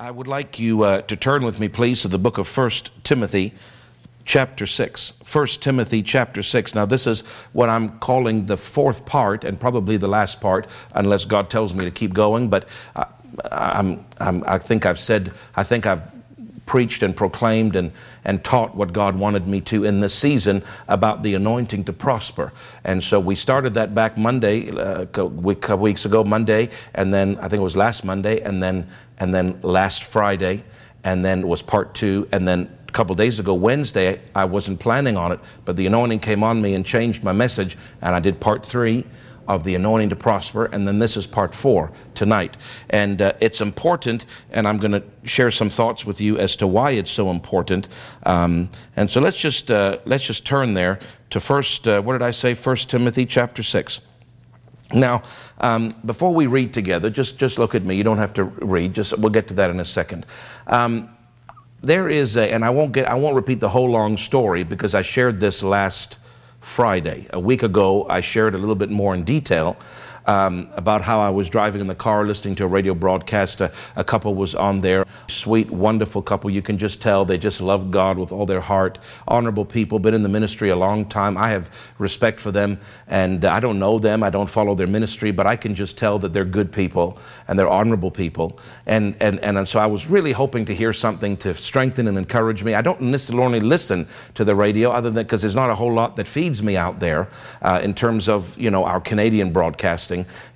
I would like you uh, to turn with me, please, to the book of 1 Timothy, chapter 6. 1 Timothy, chapter 6. Now, this is what I'm calling the fourth part, and probably the last part, unless God tells me to keep going. But I, I'm, I'm, I think I've said, I think I've preached and proclaimed and, and taught what God wanted me to in this season about the anointing to prosper. And so we started that back Monday, uh, a couple weeks ago, Monday, and then I think it was last Monday, and then and then last Friday, and then was part two, and then a couple days ago, Wednesday, I wasn't planning on it, but the anointing came on me and changed my message, and I did part three of the anointing to prosper, and then this is part four tonight. And uh, it's important, and I'm going to share some thoughts with you as to why it's so important. Um, and so let's just uh, let's just turn there to first. Uh, what did I say? First Timothy chapter six. Now, um, before we read together, just just look at me. You don't have to read. Just we'll get to that in a second. Um, there is a, and I won't get I won't repeat the whole long story because I shared this last Friday. A week ago, I shared a little bit more in detail um, about how I was driving in the car listening to a radio broadcast. A, a, couple was on there. Sweet, wonderful couple. You can just tell they just love God with all their heart. Honorable people, been in the ministry a long time. I have respect for them, and I don't know them. I don't follow their ministry, but I can just tell that they're good people and they're honorable people. And, and, and so I was really hoping to hear something to strengthen and encourage me. I don't necessarily listen to the radio other than because there's not a whole lot that feeds me out there uh, in terms of, you know, our Canadian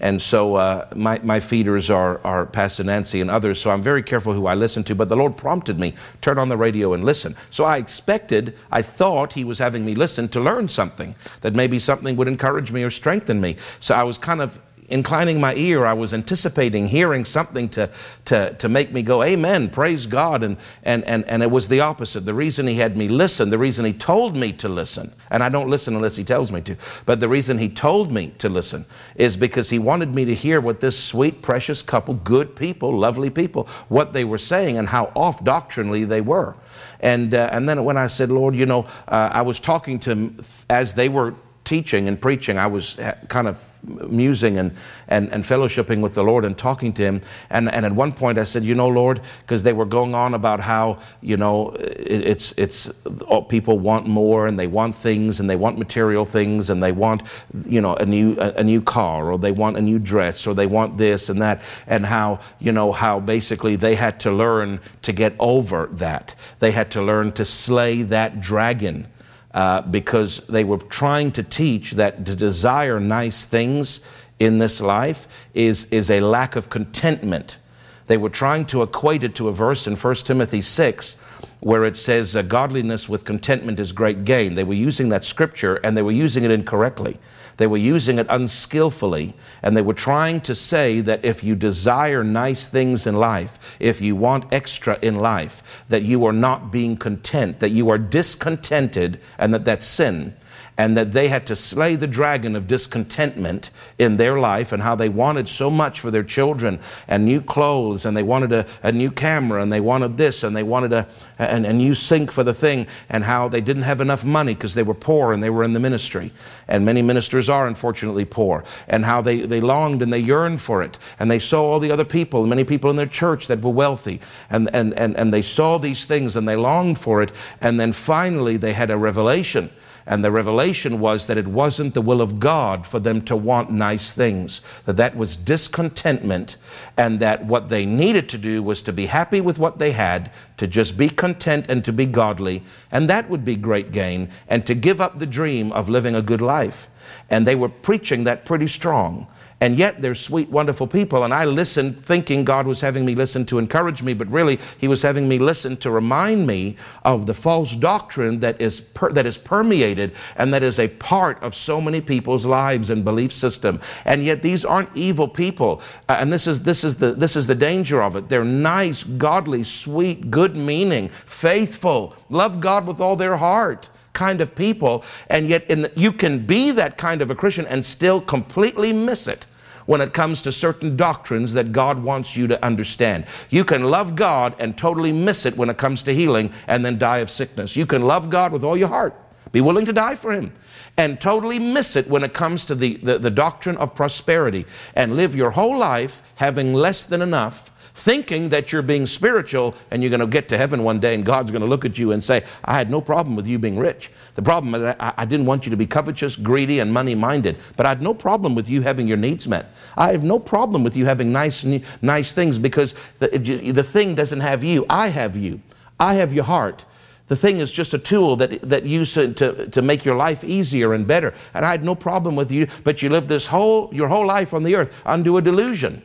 And so uh, my, my feeders are, are Pastor Nancy and others, so I'm very careful who I listen to. But the Lord prompted me, turn on the radio and listen. So I expected, I thought He was having me listen to learn something, that maybe something would encourage me or strengthen me. So I was kind of inclining my ear, I was anticipating hearing something to, to, to make me go, Amen, praise God. And, and, and, and it was the opposite. The reason he had me listen, the reason he told me to listen, and I don't listen unless he tells me to, but the reason he told me to listen is because he wanted me to hear what this sweet, precious couple, good people, lovely people, what they were saying and how off doctrinally they were. And, uh, and then when I said, Lord, you know, uh, I was talking to them as they were teaching and preaching, I was eh, kind of musing and, and, and fellowshipping with the Lord and talking to Him. And, and at one point I said, You know, Lord, because they were going on about how, you know, it, it's, it's oh, people want more and they want things and they want material things and they want, you know, a new, a, a new car or they want a new dress or they want this and that. And how, you know, how basically they had to learn to get over that. They had to learn to slay that dragon uh, because they were trying to teach that to desire nice things in this life is, is a lack of contentment. They were trying to equate it to a verse in 1 Timothy 6 where it says, uh, Godliness with contentment is great gain. They were using that scripture and they were using it incorrectly. They were using it unskillfully, and they were trying to say that if you desire nice things in life, if you want extra in life, that you are not being content, that you are discontented, and that that's sin and that they had to slay the dragon of discontentment in their life and how they wanted so much for their children and new clothes and they wanted a, a new camera and they wanted this and they wanted a, a, a new sink for the thing and how they didn't have enough money because they were poor and they were in the ministry. And many ministers are unfortunately poor. And how they, they longed and they yearned for it. And they saw all the other people, many people in their church that were wealthy. And, and, and, and they saw these things and they longed for it. And then finally they had a revelation and the revelation was that it wasn't the will of God for them to want nice things, that that was discontentment, and that what they needed to do was to be happy with what they had, to just be content and to be godly, and that would be great gain, and to give up the dream of living a good life. And they were preaching that pretty strong. And yet they're sweet, wonderful people. And I listened thinking God was having me listen to encourage me, but really He was having me listen to remind me of the false doctrine that is, per, that is permeated and that is a part of so many people's lives and belief system. And yet these aren't evil people. Uh, and this is, this, is the, this is the danger of it. They're nice, godly, sweet, good meaning, faithful, love God with all their heart kind of people, and yet the, you can be that kind of a Christian and still completely miss it when it comes to certain doctrines that God wants you to understand. You can love God and totally miss it when it comes to healing and then die of sickness. You can love God with all your heart, be willing to die for Him, and totally miss it when it comes to the, the, the doctrine of prosperity and live your whole life having less than enough thinking that you're being spiritual and you're going to get to heaven one day and God's going to look at you and say, I had no problem with you being rich. The problem is I, I didn't want you to be covetous, greedy, and money minded, but I had no problem with you having your needs met. I have no problem with you having nice, nice things because the, the thing doesn't have you. I have you. I have your heart. The thing is just a tool that, that you to, to make your life easier and better. And I had no problem with you, but you lived this whole, your whole life on the earth under a delusion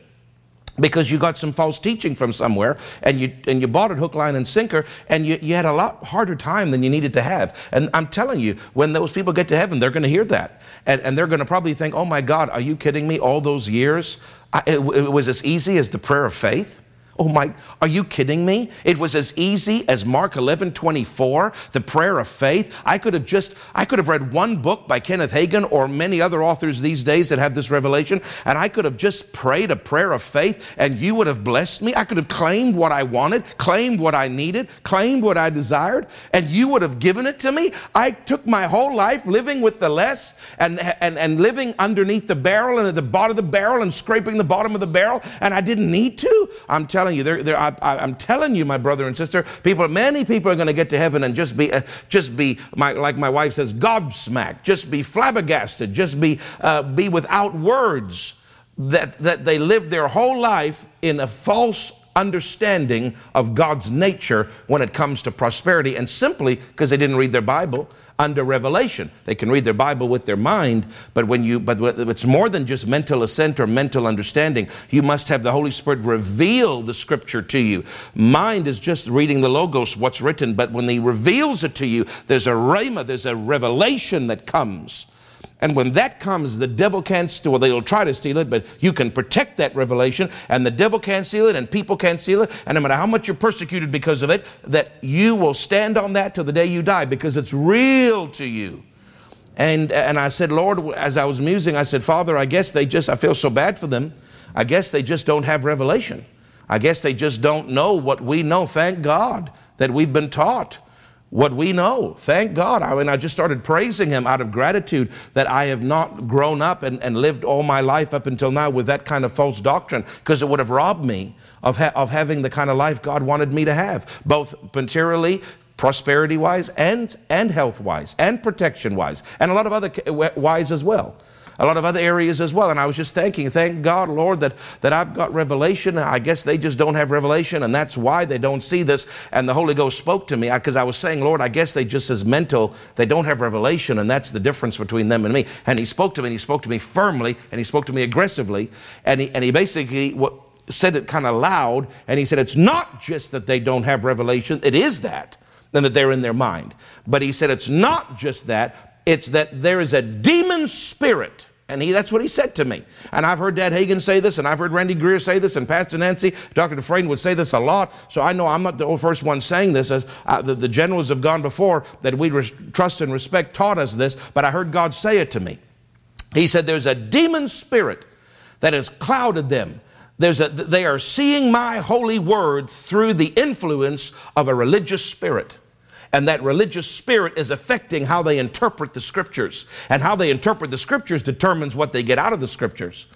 because you got some false teaching from somewhere and you, and you bought it hook, line, and sinker, and you, you had a lot harder time than you needed to have. And I'm telling you, when those people get to heaven, they're going to hear that. And, and they're going to probably think, oh my God, are you kidding me? All those years? I, it, it was as easy as the prayer of faith. Oh my, are you kidding me? It was as easy as Mark 11, 24, the prayer of faith. I could have just, I could have read one book by Kenneth Hagin or many other authors these days that have this revelation, and I could have just prayed a prayer of faith and you would have blessed me. I could have claimed what I wanted, claimed what I needed, claimed what I desired, and you would have given it to me. I took my whole life living with the less and, and, and living underneath the barrel and at the bottom of the barrel and scraping the bottom of the barrel, and I didn't need to. I'm telling telling you, they're, they're, I, am telling you, my brother and sister, people, many people are going to get to heaven and just be, uh, just be, my, like my wife says, gobsmacked, just be flabbergasted, just be, uh, be without words that, that they lived their whole life in a false understanding of God's nature when it comes to prosperity, and simply because they didn't read their Bible under revelation. They can read their Bible with their mind, but when you but it's more than just mental assent or mental understanding. You must have the Holy Spirit reveal the scripture to you. Mind is just reading the logos, what's written, but when he reveals it to you, there's a rhema, there's a revelation that comes. And when that comes, the devil can't steal, well, they'll try to steal it, but you can protect that revelation, and the devil can't steal it, and people can't steal it. And no matter how much you're persecuted because of it, that you will stand on that till the day you die because it's real to you. And, and I said, Lord, as I was musing, I said, Father, I guess they just, I feel so bad for them. I guess they just don't have revelation. I guess they just don't know what we know. Thank God that we've been taught what we know. Thank God. I mean, I just started praising Him out of gratitude that I have not grown up and, and lived all my life up until now with that kind of false doctrine because it would have robbed me of, ha- of having the kind of life God wanted me to have, both materially, prosperity wise, and, and health wise, and protection wise, and a lot of other wise as well a lot of other areas as well. And I was just thinking, thank God, Lord, that, that I've got revelation. I guess they just don't have revelation, and that's why they don't see this. And the Holy Ghost spoke to me because I, I was saying, Lord, I guess they just as mental, they don't have revelation, and that's the difference between them and me. And He spoke to me, and He spoke to me firmly, and He spoke to me aggressively, and He, and he basically what, said it kind of loud, and He said, It's not just that they don't have revelation, it is that, and that they're in their mind. But He said, It's not just that, it's that there is a demon spirit and he, that's what he said to me. And I've heard Dad Hagin say this, and I've heard Randy Greer say this, and Pastor Nancy, Dr. Dufresne would say this a lot. So I know I'm not the first one saying this, as uh, the, the, generals have gone before that we res- trust and respect taught us this, but I heard God say it to me. He said, There's a demon spirit that has clouded them. There's a, they are seeing my holy word through the influence of a religious spirit and that religious spirit is affecting how they interpret the scriptures. And how they interpret the scriptures determines what they get out of the scriptures.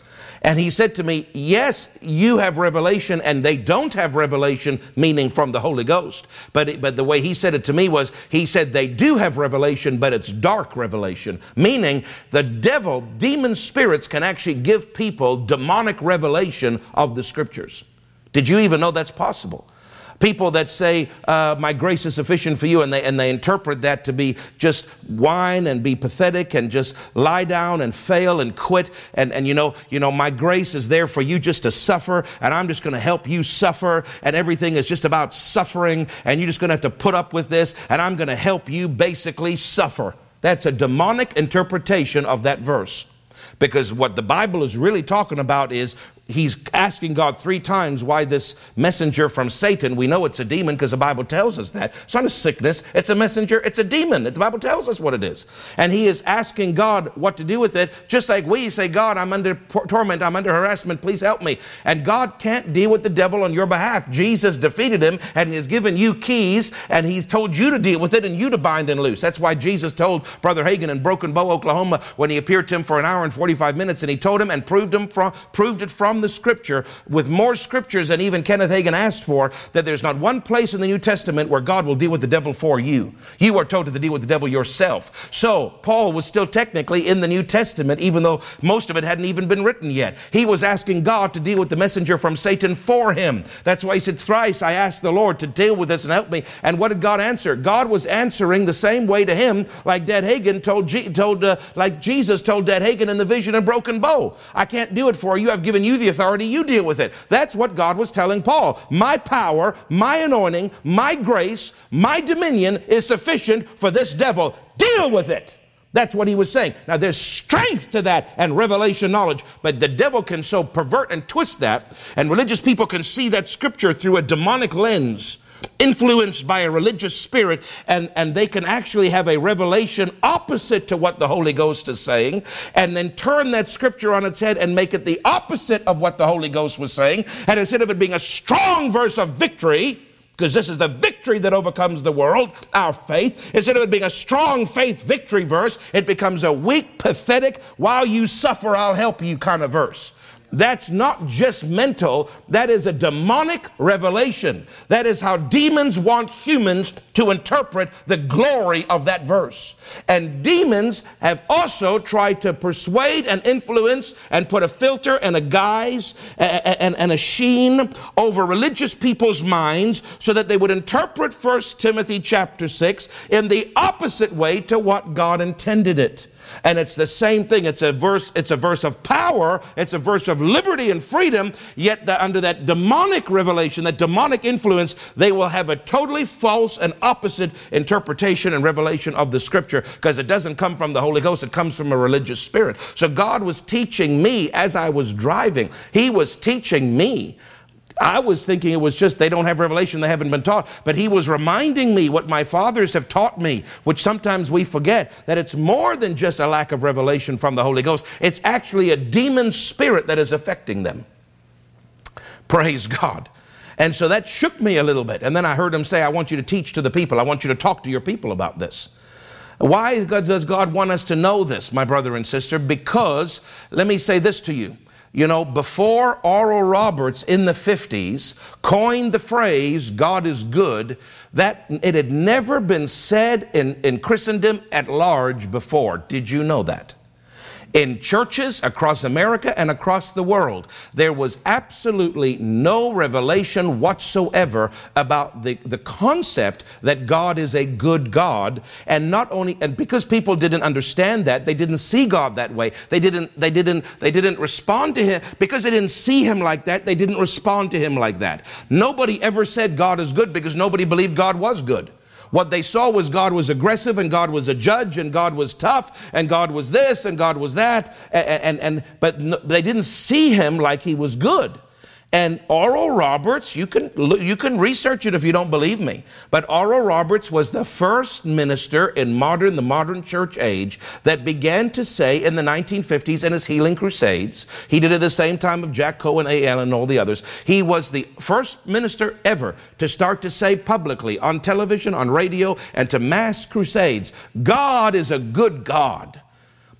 And he said to me, Yes, you have revelation, and they don't have revelation, meaning from the Holy Ghost. But, it, but the way he said it to me was, He said they do have revelation, but it's dark revelation, meaning the devil, demon spirits can actually give people demonic revelation of the scriptures. Did you even know that's possible? People that say, uh, My grace is sufficient for you, and they, and they interpret that to be just whine and be pathetic and just lie down and fail and quit. And, and you, know, you know, my grace is there for you just to suffer, and I'm just going to help you suffer, and everything is just about suffering, and you're just going to have to put up with this, and I'm going to help you basically suffer. That's a demonic interpretation of that verse. Because what the Bible is really talking about is he's asking God three times why this messenger from Satan, we know it's a demon because the Bible tells us that. It's not a sickness, it's a messenger, it's a demon. The Bible tells us what it is. And he is asking God what to do with it, just like we say, God, I'm under torment, I'm under harassment, please help me. And God can't deal with the devil on your behalf. Jesus defeated him and has given you keys and he's told you to deal with it and you to bind and loose. That's why Jesus told Brother Hagin in Broken Bow, Oklahoma, when he appeared to him for an hour and 45 minutes and he told him and proved him from proved it from from the scripture with more scriptures than even Kenneth Hagin asked for that there's not one place in the New Testament where God will deal with the devil for you. You are told to deal with the devil yourself. So, Paul was still technically in the New Testament, even though most of it hadn't even been written yet. He was asking God to deal with the messenger from Satan for him. That's why he said, Thrice I asked the Lord to deal with this and help me. And what did God answer? God was answering the same way to him, like Dad Hagin told, told uh, like Jesus told Dad Hagin in the vision and Broken Bow. I can't do it for you. I've given you the authority. You deal with it. That's what God was telling Paul. My power, my anointing, my grace, my dominion is sufficient for this devil. Deal with it. That's what he was saying. Now, there's strength to that and revelation knowledge, but the devil can so pervert and twist that, and religious people can see that scripture through a demonic lens, influenced by a religious spirit, and, and they can actually have a revelation opposite to what the Holy Ghost is saying, and then turn that scripture on its head and make it the opposite of what the Holy Ghost was saying. And instead of it being a strong verse of victory, because this is the victory that overcomes the world, our faith. Instead of it being a strong faith victory verse, it becomes a weak, pathetic, while you suffer, I'll help you kind of verse. That's not just mental, that is a demonic revelation. That is how demons want humans to interpret the glory of that verse. And demons have also tried to persuade and influence and put a filter and a guise and, a sheen over religious people's minds so that they would interpret 1 Timothy chapter 6 in the opposite way to what God intended it. And it's the same thing. It's a verse, it's a verse of power, it's a verse of liberty and freedom, yet the, under that demonic revelation, that demonic influence, they will have a totally false and opposite interpretation and revelation of the scripture. Because it doesn't come from the Holy Ghost, it comes from a religious spirit. So God was teaching me as I was driving, He was teaching me I was thinking it was just they don't have revelation, they haven't been taught. But he was reminding me what my fathers have taught me, which sometimes we forget that it's more than just a lack of revelation from the Holy Ghost. It's actually a demon spirit that is affecting them. Praise God. And so that shook me a little bit. And then I heard him say, I want you to teach to the people, I want you to talk to your people about this. Why does God want us to know this, my brother and sister? Because, let me say this to you you know, before Oral Roberts in the 50s coined the phrase, God is good, that it had never been said in, in Christendom at large before. Did you know that? In churches across America and across the world, there was absolutely no revelation whatsoever about the, the concept that God is a good God. And not only, and because people didn't understand that, they didn't see God that way. They didn't, they didn't, they didn't respond to Him. Because they didn't see Him like that, they didn't respond to Him like that. Nobody ever said God is good because nobody believed God was good. What they saw was God was aggressive and God was a judge and God was tough and God was this and God was that. And, and, and but they didn't see him like he was good. And Oral Roberts, you can, you can research it if you don't believe me, but Oral Roberts was the first minister in modern, the modern church age that began to say in the 1950s in his healing crusades, he did it at the same time of Jack Coe, A. Allen, and all the others. He was the first minister ever to start to say publicly on television, on radio, and to mass crusades, God is a good God.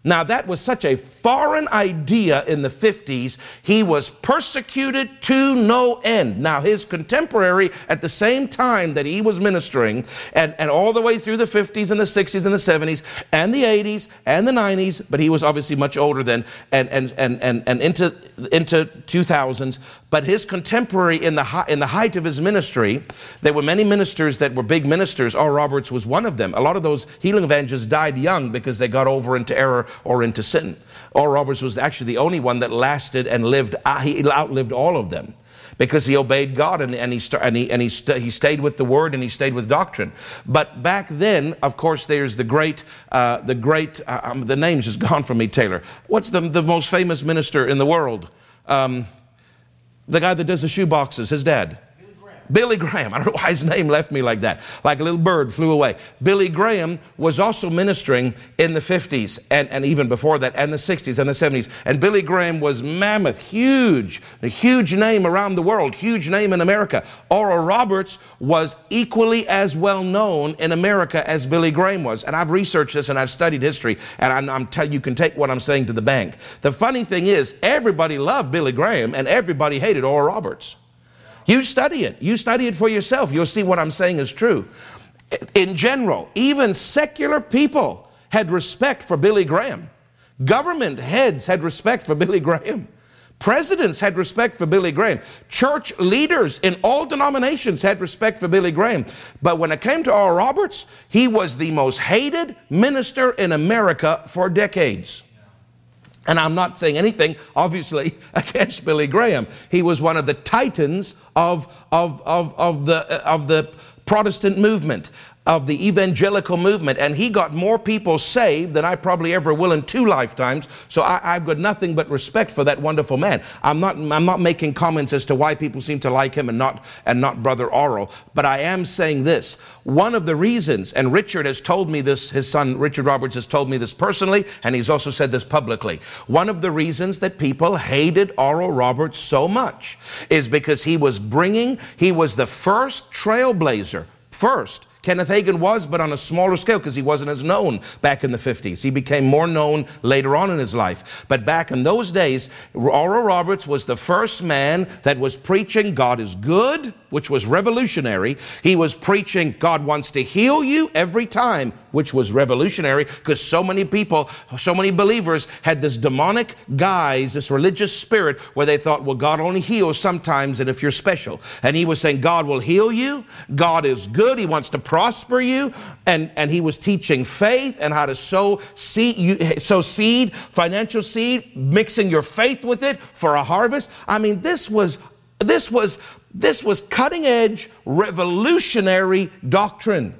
Now, that was such a foreign idea in the 50s. He was persecuted to no end. Now, his contemporary, at the same time that he was ministering, and, and all the way through the 50s and the 60s and the 70s and the 80s and the 90s, but he was obviously much older then, and, and, and, and, and into, into 2000s. But his contemporary, in the, in the height of his ministry, there were many ministers that were big ministers. Oral Roberts was one of them. A lot of those healing evangelists died young because they got over into error or into sin. Oral Roberts was actually the only one that lasted and lived, uh, he outlived all of them because he obeyed God and, and, he, and, he, and he, st- he stayed with the word and he stayed with doctrine. But back then, of course, there's the great, uh, the great, uh, um, the name's just gone from me, Taylor. What's the, the most famous minister in the world? Um, the guy that does the shoe boxes, his dad. Billy Graham. I don't know why his name left me like that. Like a little bird flew away. Billy Graham was also ministering in the 50s and, and even before that, and the 60s and the 70s. And Billy Graham was mammoth, huge, a huge name around the world, huge name in America. Oral Roberts was equally as well known in America as Billy Graham was. And I've researched this and I've studied history, and I'm, I'm tell you can take what I'm saying to the bank. The funny thing is, everybody loved Billy Graham and everybody hated Oral Roberts. You study it. You study it for yourself. You'll see what I'm saying is true. In general, even secular people had respect for Billy Graham. Government heads had respect for Billy Graham. Presidents had respect for Billy Graham. Church leaders in all denominations had respect for Billy Graham. But when it came to Oral Roberts, he was the most hated minister in America for decades. And I'm not saying anything, obviously, against Billy Graham. He was one of the titans of, of, of, of, the, uh, of the Protestant movement of the evangelical movement, and he got more people saved than I probably ever will in two lifetimes. So I, have got nothing but respect for that wonderful man. I'm not, I'm not making comments as to why people seem to like him and not, and not Brother Oral, but I am saying this. One of the reasons, and Richard has told me this, his son Richard Roberts has told me this personally, and he's also said this publicly. One of the reasons that people hated Oral Roberts so much is because he was bringing, he was the first trailblazer, first Kenneth Hagin was, but on a smaller scale because he wasn't as known back in the 50s. He became more known later on in his life. But back in those days, Oral Roberts was the first man that was preaching God is good, which was revolutionary. He was preaching God wants to heal you every time, which was revolutionary because so many people, so many believers had this demonic guise, this religious spirit where they thought, well, God only heals sometimes and if you're special. And he was saying, God will heal you. God is good. He wants to prosper you. And, and he was teaching faith and how to sow seed, sow seed, financial seed, mixing your faith with it for a harvest. I mean, this was, this was, this was cutting edge, revolutionary doctrine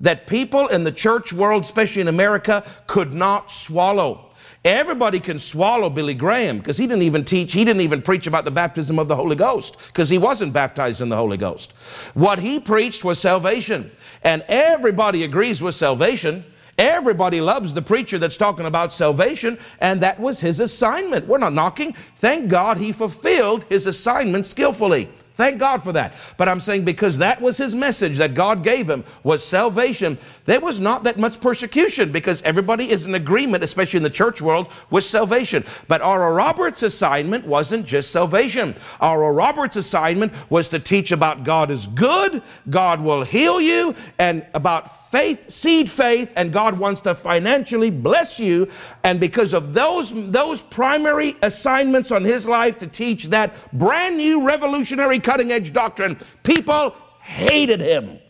that people in the church world, especially in America, could not swallow. Everybody can swallow Billy Graham because he didn't even teach, he didn't even preach about the baptism of the Holy Ghost because he wasn't baptized in the Holy Ghost. What he preached was salvation. And everybody agrees with salvation. Everybody loves the preacher that's talking about salvation, and that was his assignment. We're not knocking. Thank God he fulfilled his assignment skillfully. Thank God for that. But I'm saying because that was his message that God gave him was salvation, there was not that much persecution because everybody is in agreement, especially in the church world, with salvation. But Oral Roberts' assignment wasn't just salvation. Oral Roberts' assignment was to teach about God is good, God will heal you, and about faith, seed faith, and God wants to financially bless you. And because of those, those primary assignments on his life to teach that brand new revolutionary cutting edge doctrine, people hated him.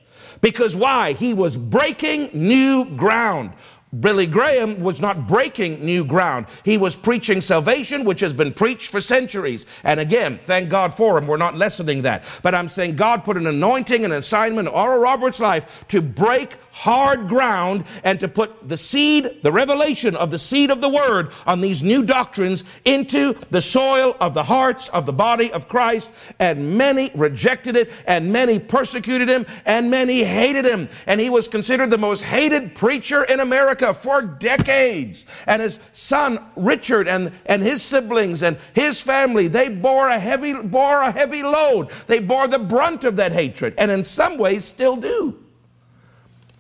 Because why? He was breaking new ground. Billy Graham was not breaking new ground. He was preaching salvation, which has been preached for centuries. And again, thank God for him. We're not lessening that. But I'm saying God put an anointing, an assignment Oral Roberts' life to break hard ground and to put the seed, the revelation of the seed of the word on these new doctrines into the soil of the hearts of the body of Christ. And many rejected it, and many persecuted him, and many hated him. And he was considered the most hated preacher in America for decades. And his son Richard and, and his siblings and his family, they bore a heavy bore a heavy load. They bore the brunt of that hatred, and in some ways still do.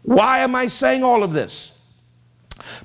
Why am I saying all of this?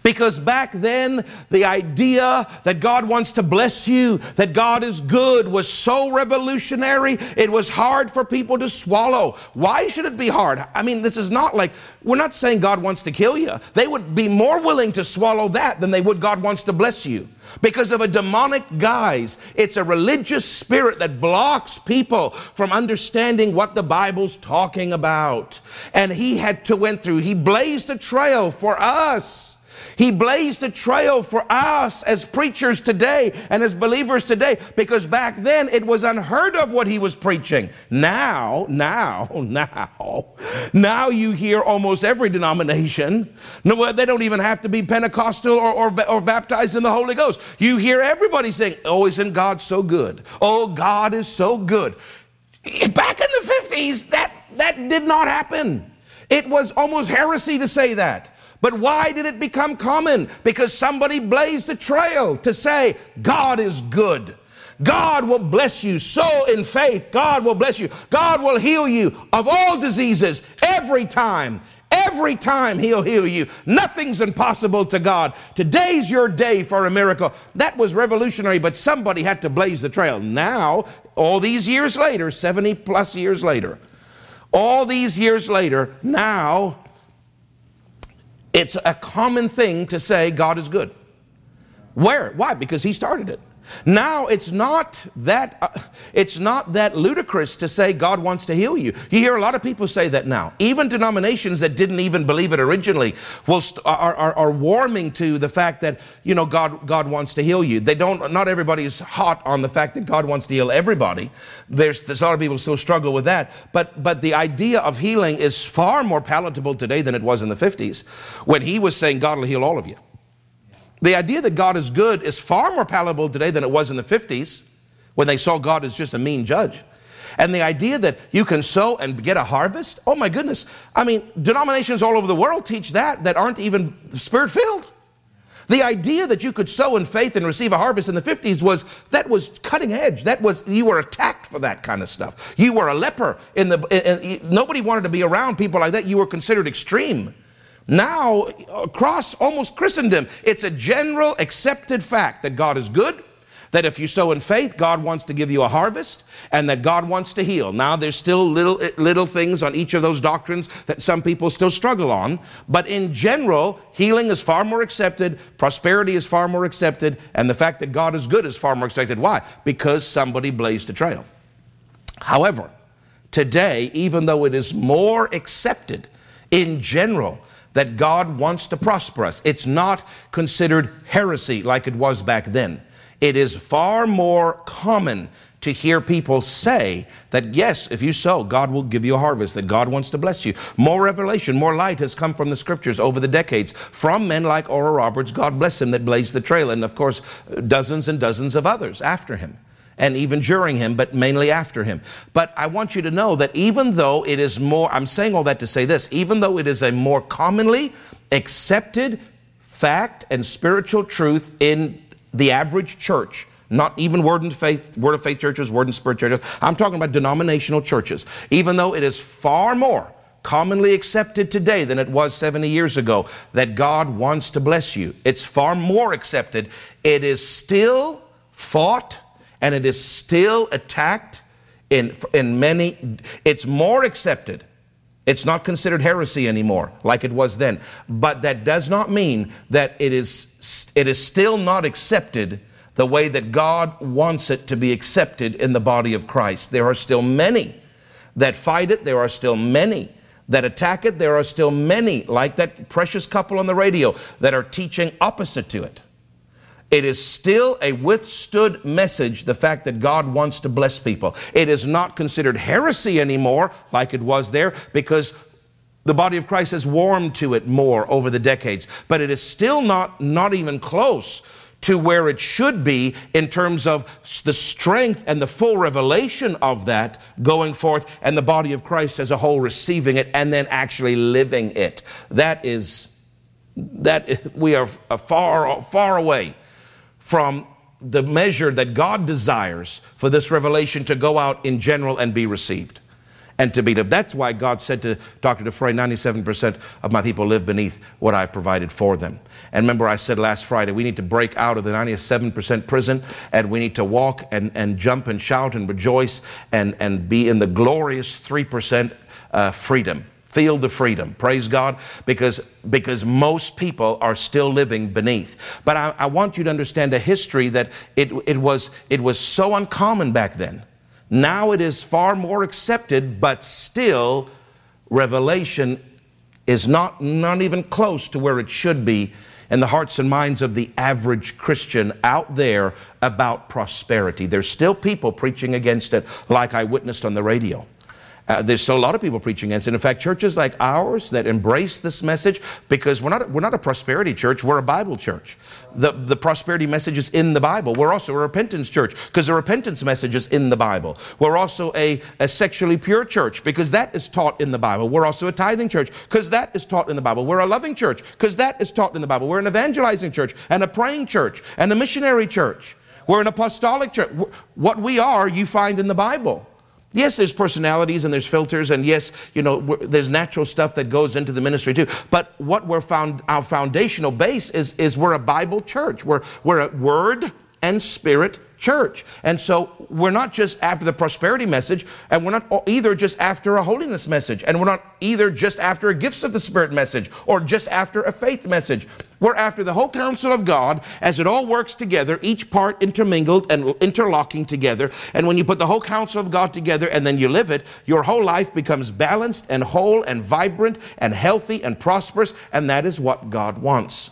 Because back then, the idea that God wants to bless you, that God is good, was so revolutionary, it was hard for people to swallow. Why should it be hard? I mean, this is not like, we're not saying God wants to kill you. They would be more willing to swallow that than they would God wants to bless you because of a demonic guise. It's a religious spirit that blocks people from understanding what the Bible's talking about. And he had to went through, he blazed a trail for us he blazed a trail for us as preachers today and as believers today because back then it was unheard of what he was preaching. Now, now, now, now you hear almost every denomination. No, they don't even have to be Pentecostal or, or, or baptized in the Holy Ghost. You hear everybody saying, Oh, isn't God so good? Oh, God is so good. Back in the 50s, that, that did not happen. It was almost heresy to say that. But why did it become common? Because somebody blazed a trail to say, God is good. God will bless you. So in faith, God will bless you. God will heal you of all diseases every time. Every time He'll heal you. Nothing's impossible to God. Today's your day for a miracle. That was revolutionary, but somebody had to blaze the trail. Now, all these years later, 70 plus years later, all these years later, now it's a common thing to say God is good. Where? Why? Because He started it. Now it's not that uh, it's not that ludicrous to say God wants to heal you. You hear a lot of people say that now. Even denominations that didn't even believe it originally will st- are, are, are warming to the fact that you know God God wants to heal you. They don't. Not everybody is hot on the fact that God wants to heal everybody. There's, there's a lot of people still struggle with that. But but the idea of healing is far more palatable today than it was in the 50s when He was saying God will heal all of you. The idea that God is good is far more palatable today than it was in the 50s when they saw God as just a mean judge. And the idea that you can sow and get a harvest, oh my goodness. I mean, denominations all over the world teach that that aren't even spirit filled. The idea that you could sow in faith and receive a harvest in the 50s was that was cutting edge. That was you were attacked for that kind of stuff. You were a leper in the in, nobody wanted to be around people like that. You were considered extreme. Now, across almost Christendom, it's a general accepted fact that God is good, that if you sow in faith, God wants to give you a harvest, and that God wants to heal. Now, there's still little, little things on each of those doctrines that some people still struggle on, but in general, healing is far more accepted, prosperity is far more accepted, and the fact that God is good is far more accepted. Why? Because somebody blazed a trail. However, today, even though it is more accepted in general, that God wants to prosper us. It's not considered heresy like it was back then. It is far more common to hear people say that yes, if you sow, God will give you a harvest, that God wants to bless you. More revelation, more light has come from the scriptures over the decades from men like Oral Roberts, God bless him, that blazed the trail, and of course, dozens and dozens of others after him and even during him, but mainly after him. But I want you to know that even though it is more, I'm saying all that to say this, even though it is a more commonly accepted fact and spiritual truth in the average church, not even word and faith, word of faith churches, word and spirit churches. I'm talking about denominational churches. Even though it is far more commonly accepted today than it was 70 years ago that God wants to bless you, it's far more accepted. It is still fought and it is still attacked in, in many, it's more accepted. It's not considered heresy anymore like it was then. But that does not mean that it is, it is still not accepted the way that God wants it to be accepted in the body of Christ. There are still many that fight it, there are still many that attack it, there are still many, like that precious couple on the radio, that are teaching opposite to it it is still a withstood message, the fact that God wants to bless people. It is not considered heresy anymore, like it was there, because the body of Christ has warmed to it more over the decades. But it is still not, not even close to where it should be in terms of the strength and the full revelation of that going forth and the body of Christ as a whole receiving it and then actually living it. That is, that we are far, far away from the measure that God desires for this revelation to go out in general and be received and to be lived. That's why God said to Dr. Dufresne, 97% of my people live beneath what I've provided for them. And remember, I said last Friday, we need to break out of the 97% prison and we need to walk and, and jump and shout and rejoice and, and be in the glorious 3% uh, freedom feel the freedom. Praise God, because, because most people are still living beneath. But I, I, want you to understand a history that it, it, was, it was so uncommon back then. Now it is far more accepted, but still, revelation is not, not even close to where it should be in the hearts and minds of the average Christian out there about prosperity. There's still people preaching against it, like I witnessed on the radio. Uh, there's still a lot of people preaching against it. In fact, churches like ours that embrace this message, because we're not, we're not a prosperity church, we're a Bible church. The, the prosperity message is in the Bible. We're also a repentance church because the repentance message is in the Bible. We're also a, a sexually pure church because that is taught in the Bible. We're also a tithing church because that is taught in the Bible. We're a loving church because that is taught in the Bible. We're an evangelizing church and a praying church and a missionary church. We're an apostolic church. What we are, you find in the Bible. Yes, there's personalities and there's filters, and yes, you know, there's natural stuff that goes into the ministry too. But what we're found, our foundational base is, is we're a Bible church. We're, we're a word and spirit church. And so we're not just after the prosperity message, and we're not either just after a holiness message, and we're not either just after a gifts of the Spirit message or just after a faith message. We're after the whole counsel of God as it all works together, each part intermingled and interlocking together. And when you put the whole counsel of God together and then you live it, your whole life becomes balanced and whole and vibrant and healthy and prosperous, and that is what God wants.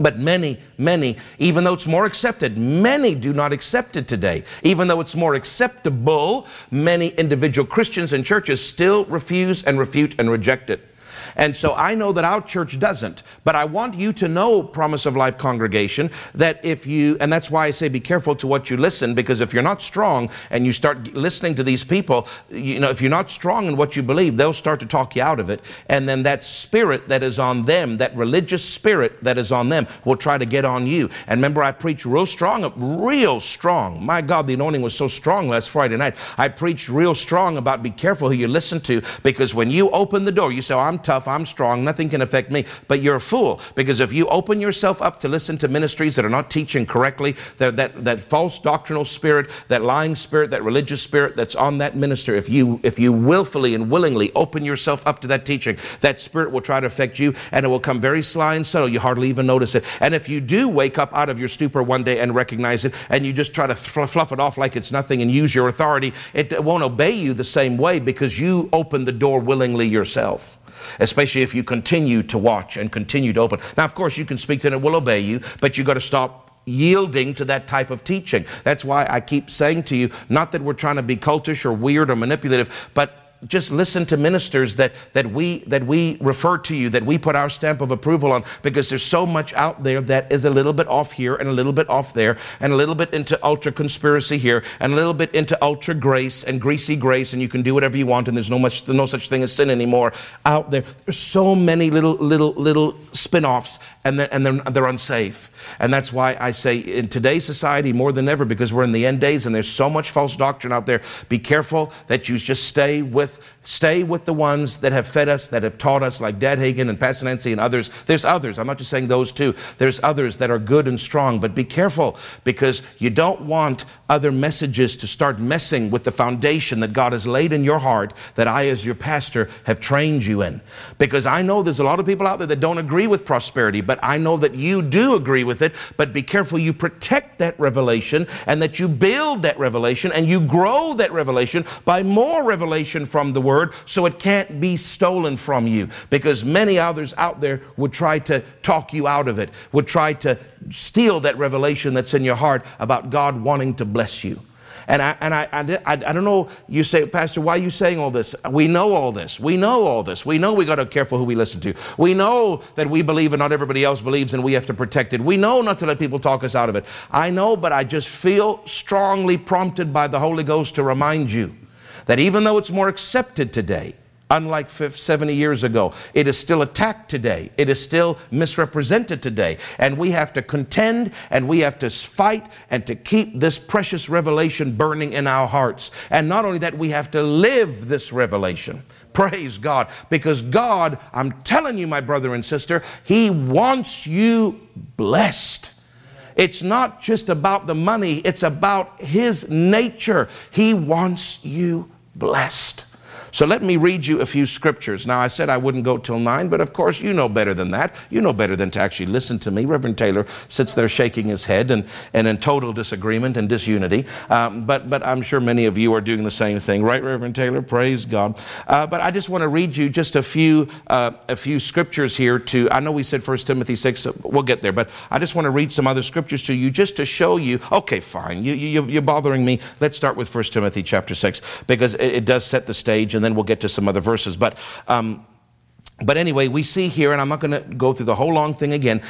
But many, many, even though it's more accepted, many do not accept it today. Even though it's more acceptable, many individual Christians and churches still refuse and refute and reject it. And so I know that our church doesn't. But I want you to know, Promise of Life congregation, that if you, and that's why I say be careful to what you listen, because if you're not strong and you start listening to these people, you know, if you're not strong in what you believe, they'll start to talk you out of it. And then that spirit that is on them, that religious spirit that is on them, will try to get on you. And remember, I preached real strong, real strong. My God, the anointing was so strong last Friday night. I preached real strong about be careful who you listen to, because when you open the door, you say, oh, I'm tough, I'm strong, nothing can affect me. But you're a fool because if you open yourself up to listen to ministries that are not teaching correctly, that, that, that false doctrinal spirit, that lying spirit, that religious spirit that's on that minister, if you, if you willfully and willingly open yourself up to that teaching, that spirit will try to affect you and it will come very sly and subtle. You hardly even notice it. And if you do wake up out of your stupor one day and recognize it and you just try to fluff it off like it's nothing and use your authority, it won't obey you the same way because you opened the door willingly yourself especially if you continue to watch and continue to open. Now, of course, you can speak to it and it will obey you, but you've got to stop yielding to that type of teaching. That's why I keep saying to you, not that we're trying to be cultish or weird or manipulative, but just listen to ministers that, that, we, that we refer to you, that we put our stamp of approval on, because there's so much out there that is a little bit off here and a little bit off there, and a little bit into ultra conspiracy here, and a little bit into ultra grace and greasy grace, and you can do whatever you want, and there's no, much, no such thing as sin anymore out there. There's so many little, little, little spin offs, and, they're, and they're, they're unsafe. And that's why I say in today's society, more than ever, because we're in the end days and there's so much false doctrine out there, be careful that you just stay with Stay with the ones that have fed us, that have taught us, like Dad Hagin and Pastor Nancy and others. There's others. I'm not just saying those two. There's others that are good and strong, but be careful because you don't want other messages to start messing with the foundation that God has laid in your heart that I, as your pastor, have trained you in. Because I know there's a lot of people out there that don't agree with prosperity, but I know that you do agree with it. But be careful you protect that revelation and that you build that revelation and you grow that revelation by more revelation from the word so it can't be stolen from you because many others out there would try to talk you out of it, would try to steal that revelation that's in your heart about God wanting to bless you. And I, and I, I, I, don't know, you say, Pastor, why are you saying all this? We know all this. We know all this. We know we got to be careful who we listen to. We know that we believe and not everybody else believes and we have to protect it. We know not to let people talk us out of it. I know, but I just feel strongly prompted by the Holy Ghost to remind you that even though it's more accepted today, unlike 70 years ago, it is still attacked today. It is still misrepresented today. And we have to contend and we have to fight and to keep this precious revelation burning in our hearts. And not only that, we have to live this revelation. Praise God. Because God, I'm telling you, my brother and sister, He wants you blessed. It's not just about the money, it's about His nature. He wants you blessed. So let me read you a few scriptures. Now, I said I wouldn't go till nine, but of course, you know better than that. You know better than to actually listen to me. Reverend Taylor sits there shaking his head and, and in total disagreement and disunity. Um, but, but I'm sure many of you are doing the same thing, right, Reverend Taylor? Praise God. Uh, but I just want to read you just a few, uh, a few scriptures here to, I know we said 1 Timothy 6, we'll get there, but I just want to read some other scriptures to you just to show you, okay, fine, you, you, you're bothering me. Let's start with 1 Timothy chapter 6 because it, it does set the stage and then we'll get to some other verses. But um, but anyway, we see here, and I'm not going to go through the whole long thing again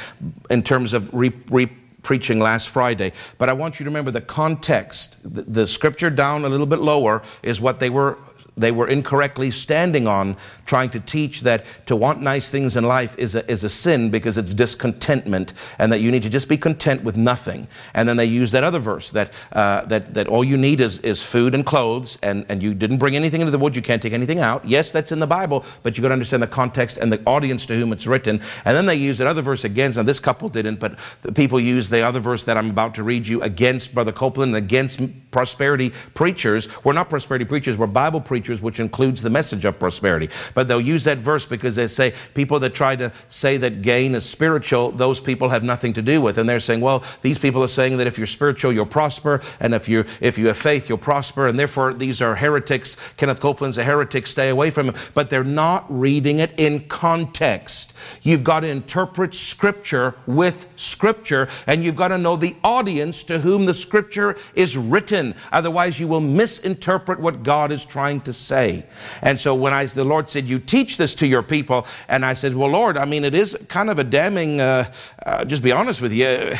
in terms of re, re preaching last Friday, but I want you to remember the context. The, the scripture down a little bit lower is what they were they were incorrectly standing on, trying to teach that to want nice things in life is a, is a sin because it's discontentment, and that you need to just be content with nothing. And then they use that other verse that, uh, that, that all you need is, is food and clothes, and, and you didn't bring anything into the wood, you can't take anything out. Yes, that's in the Bible, but you've got to understand the context and the audience to whom it's written. And then they use another verse against, now this couple didn't, but the people use the other verse that I'm about to read you against Brother Copeland, against prosperity preachers. We're not prosperity preachers, we're Bible preachers preachers, which includes the message of prosperity. But they'll use that verse because they say people that try to say that gain is spiritual, those people have nothing to do with. And they're saying, well, these people are saying that if you're spiritual, you'll prosper, and if you if you have faith, you'll prosper, and therefore these are heretics. Kenneth Copeland's a heretic. Stay away from him. But they're not reading it in context. You've got to interpret Scripture with Scripture, and you've got to know the audience to whom the Scripture is written. Otherwise, you will misinterpret what God is trying to to say. And so when I, the Lord said, You teach this to your people, and I said, Well, Lord, I mean, it is kind of a damning, uh, uh, just be honest with you,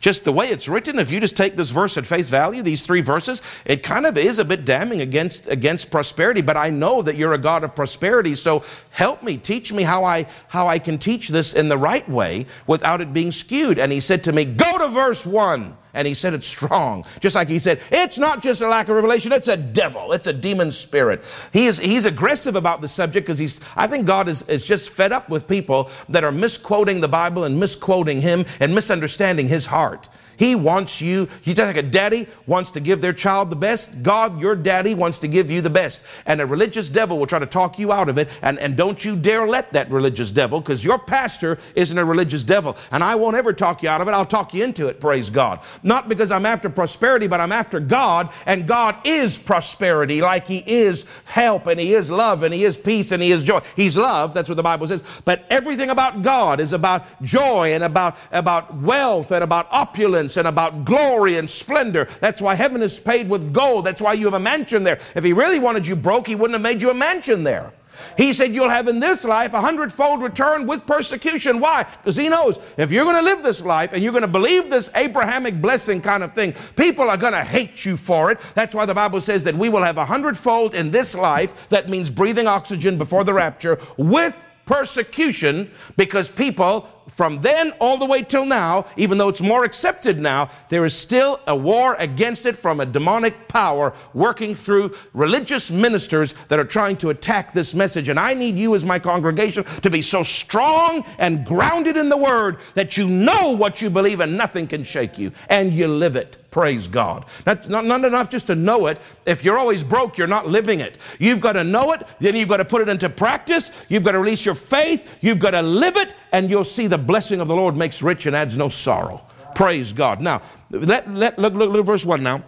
just the way it's written, if you just take this verse at face value, these three verses, it kind of is a bit damning against, against prosperity. But I know that you're a God of prosperity, so help me, teach me how I, how I can teach this in the right way without it being skewed. And he said to me, Go to verse 1 and he said it's strong. Just like he said, it's not just a lack of revelation, it's a devil, it's a demon spirit. He is, he's aggressive about the subject because he's, I think God is, is just fed up with people that are misquoting the Bible and misquoting him and misunderstanding his heart. He wants you, you just like a daddy wants to give their child the best. God, your daddy, wants to give you the best. And a religious devil will try to talk you out of it. And, and don't you dare let that religious devil, because your pastor isn't a religious devil. And I won't ever talk you out of it. I'll talk you into it, praise God. Not because I'm after prosperity, but I'm after God. And God is prosperity, like He is help, and He is love, and He is peace, and He is joy. He's love, that's what the Bible says. But everything about God is about joy and about, about wealth and about opulence and about glory and splendor. That's why heaven is paid with gold. That's why you have a mansion there. If he really wanted you broke, he wouldn't have made you a mansion there. He said you'll have in this life a hundredfold return with persecution. Why? Because he knows if you're going to live this life and you're going to believe this Abrahamic blessing kind of thing, people are going to hate you for it. That's why the Bible says that we will have a hundredfold in this life. That means breathing oxygen before the rapture with persecution because people from then all the way till now, even though it's more accepted now, there is still a war against it from a demonic power working through religious ministers that are trying to attack this message. And I need you as my congregation to be so strong and grounded in the word that you know what you believe and nothing can shake you and you live it. Praise God. Not, not, not, enough just to know it. If you're always broke, you're not living it. You've got to know it, then you've got to put it into practice. You've got to release your faith. You've got to live it, and you'll see the blessing of the Lord makes rich and adds no sorrow. Praise God. Now, let, let, look, look, look at verse 1 now.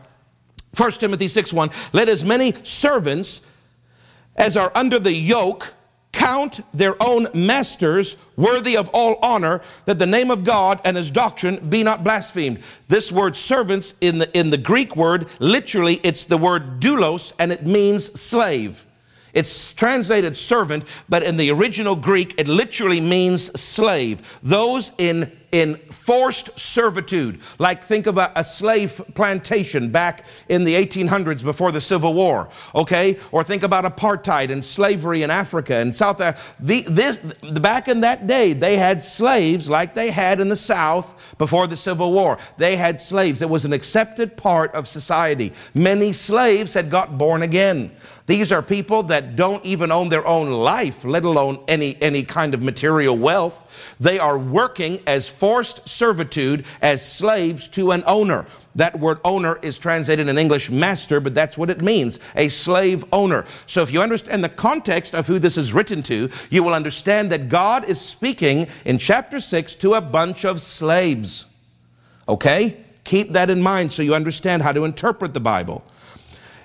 1 Timothy 6 1. Let as many servants as are under the yoke count their own masters worthy of all honor, that the name of God and his doctrine be not blasphemed. This word servants in the, in the Greek word, literally, it's the word doulos and it means slave. It's translated servant, but in the original Greek, it literally means slave. Those in in forced servitude. Like think of a, a, slave plantation back in the 1800s before the Civil War, okay? Or think about apartheid and slavery in Africa and South Africa. The, this, back in that day, they had slaves like they had in the South before the Civil War. They had slaves. It was an accepted part of society. Many slaves had got born again. These are people that don't even own their own life, let alone any, any kind of material wealth. They are working as forced servitude as slaves to an owner. That word owner is translated in English master, but that's what it means a slave owner. So if you understand the context of who this is written to, you will understand that God is speaking in chapter 6 to a bunch of slaves. Okay? Keep that in mind so you understand how to interpret the Bible.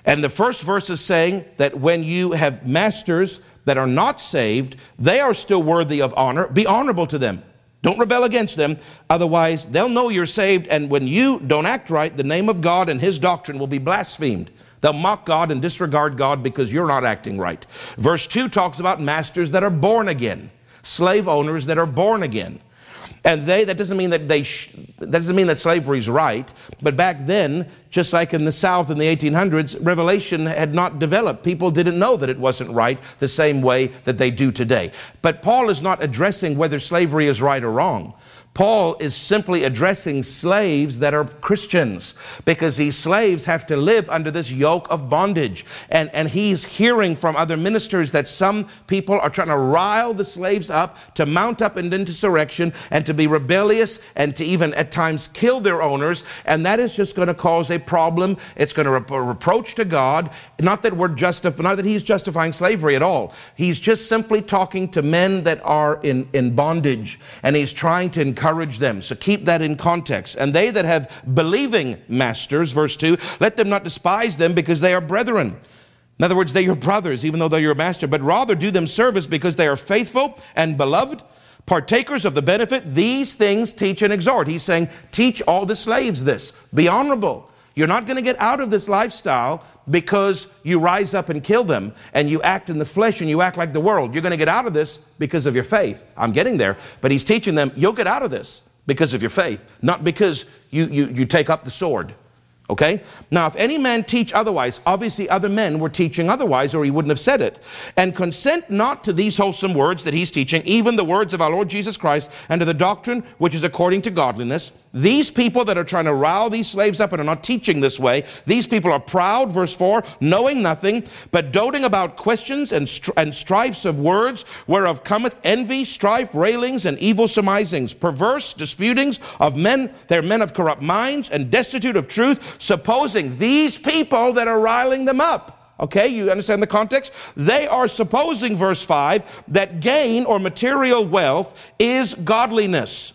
And the first verse is saying that when you have masters that are not saved, they are still worthy of honor. Be honorable to them. Don't rebel against them, otherwise, they'll know you're saved, and when you don't act right, the name of God and His doctrine will be blasphemed. They'll mock God and disregard God because you're not acting right. Verse 2 talks about masters that are born again, slave owners that are born again. And they, that doesn't mean that they, sh- that doesn't mean that slavery is right. But back then, just like in the South in the 1800s, revelation had not developed. People didn't know that it wasn't right the same way that they do today. But Paul is not addressing whether slavery is right or wrong. Paul is simply addressing slaves that are Christians because these slaves have to live under this yoke of bondage. And, and he's hearing from other ministers that some people are trying to rile the slaves up to mount up in insurrection and to be rebellious and to even at times kill their owners. And that is just going to cause a problem. It's going to rep- reproach to God. Not that we're justif- not that he's justifying slavery at all. He's just simply talking to men that are in, in bondage and he's trying to encourage encourage them. So keep that in context. And they that have believing masters, verse 2, let them not despise them because they are brethren. In other words, they're your brothers, even though they're your master, but rather do them service because they are faithful and beloved, partakers of the benefit. These things teach and exhort. He's saying, teach all the slaves this. Be honorable. You're not going to get out of this lifestyle because you rise up and kill them and you act in the flesh and you act like the world. You're going to get out of this because of your faith. I'm getting there, but he's teaching them you'll get out of this because of your faith, not because you, you, you take up the sword. Okay? Now, if any man teach otherwise, obviously other men were teaching otherwise, or he wouldn't have said it. And consent not to these wholesome words that he's teaching, even the words of our Lord Jesus Christ, and to the doctrine which is according to godliness. These people that are trying to rile these slaves up and are not teaching this way, these people are proud, verse 4, knowing nothing, but doting about questions and, str- and strifes of words, whereof cometh envy, strife, railings, and evil surmisings, perverse disputings of men, they're men of corrupt minds and destitute of truth, supposing these people that are riling them up. Okay, you understand the context? They are supposing, verse 5, that gain or material wealth is godliness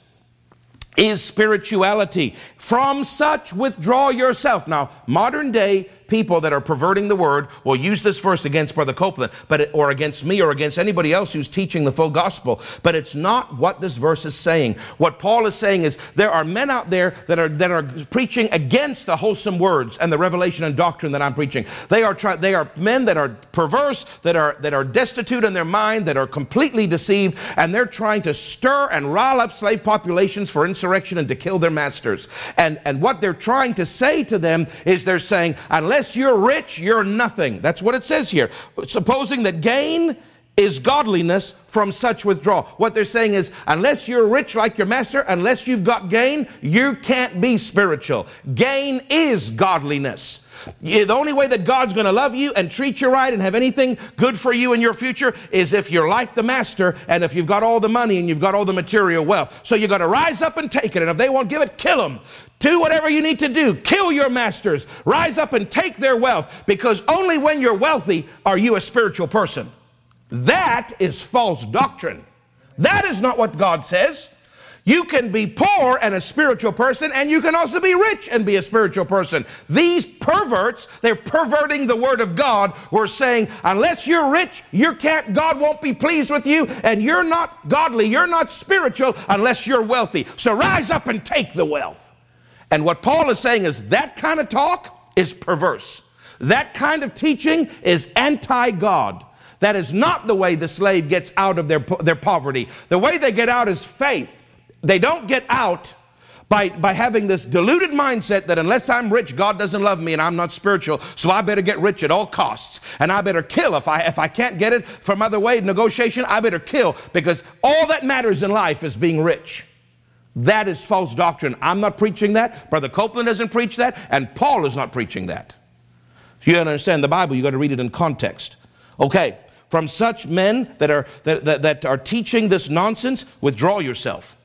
is spirituality. From such withdraw yourself. Now, modern day people that are perverting the word will use this verse against Brother Copeland, but it, or against me or against anybody else who's teaching the full gospel. But it's not what this verse is saying. What Paul is saying is there are men out there that are that are preaching against the wholesome words and the revelation and doctrine that I'm preaching. They are try, they are men that are perverse, that are that are destitute in their mind, that are completely deceived, and they're trying to stir and rile up slave populations for insurrection and to kill their masters. And and what they're trying to say to them is they're saying unless unless you're rich, you're nothing. That's what it says here. Supposing that gain is godliness from such withdrawal. What they're saying is, unless you're rich like your master, unless you've got gain, you can't be spiritual. Gain is godliness. The only way that God's going to love you and treat you right and have anything good for you in your future is if you're like the master and if you've got all the money and you've got all the material wealth. So you've got to rise up and take it. And if they won't give it, kill them. Do whatever you need to do. Kill your masters. Rise up and take their wealth because only when you're wealthy are you a spiritual person. That is false doctrine. That is not what God says. You can be poor and a spiritual person, and you can also be rich and be a spiritual person. These perverts, they're perverting the word of God. We're saying, unless you're rich, you can't, God won't be pleased with you, and you're not godly, you're not spiritual unless you're wealthy. So rise up and take the wealth. And what Paul is saying is that kind of talk is perverse. That kind of teaching is anti God. That is not the way the slave gets out of their, their poverty. The way they get out is faith. They don't get out by, by having this deluded mindset that unless I'm rich, God doesn't love me and I'm not spiritual, so I better get rich at all costs. And I better kill. If I, if I can't get it from other way, negotiation, I better kill because all that matters in life is being rich. That is false doctrine. I'm not preaching that. Brother Copeland doesn't preach that. And Paul is not preaching that. If you understand the Bible, you got to read it in context. Okay, from such men that are, that, that, that are teaching this nonsense, withdraw yourself.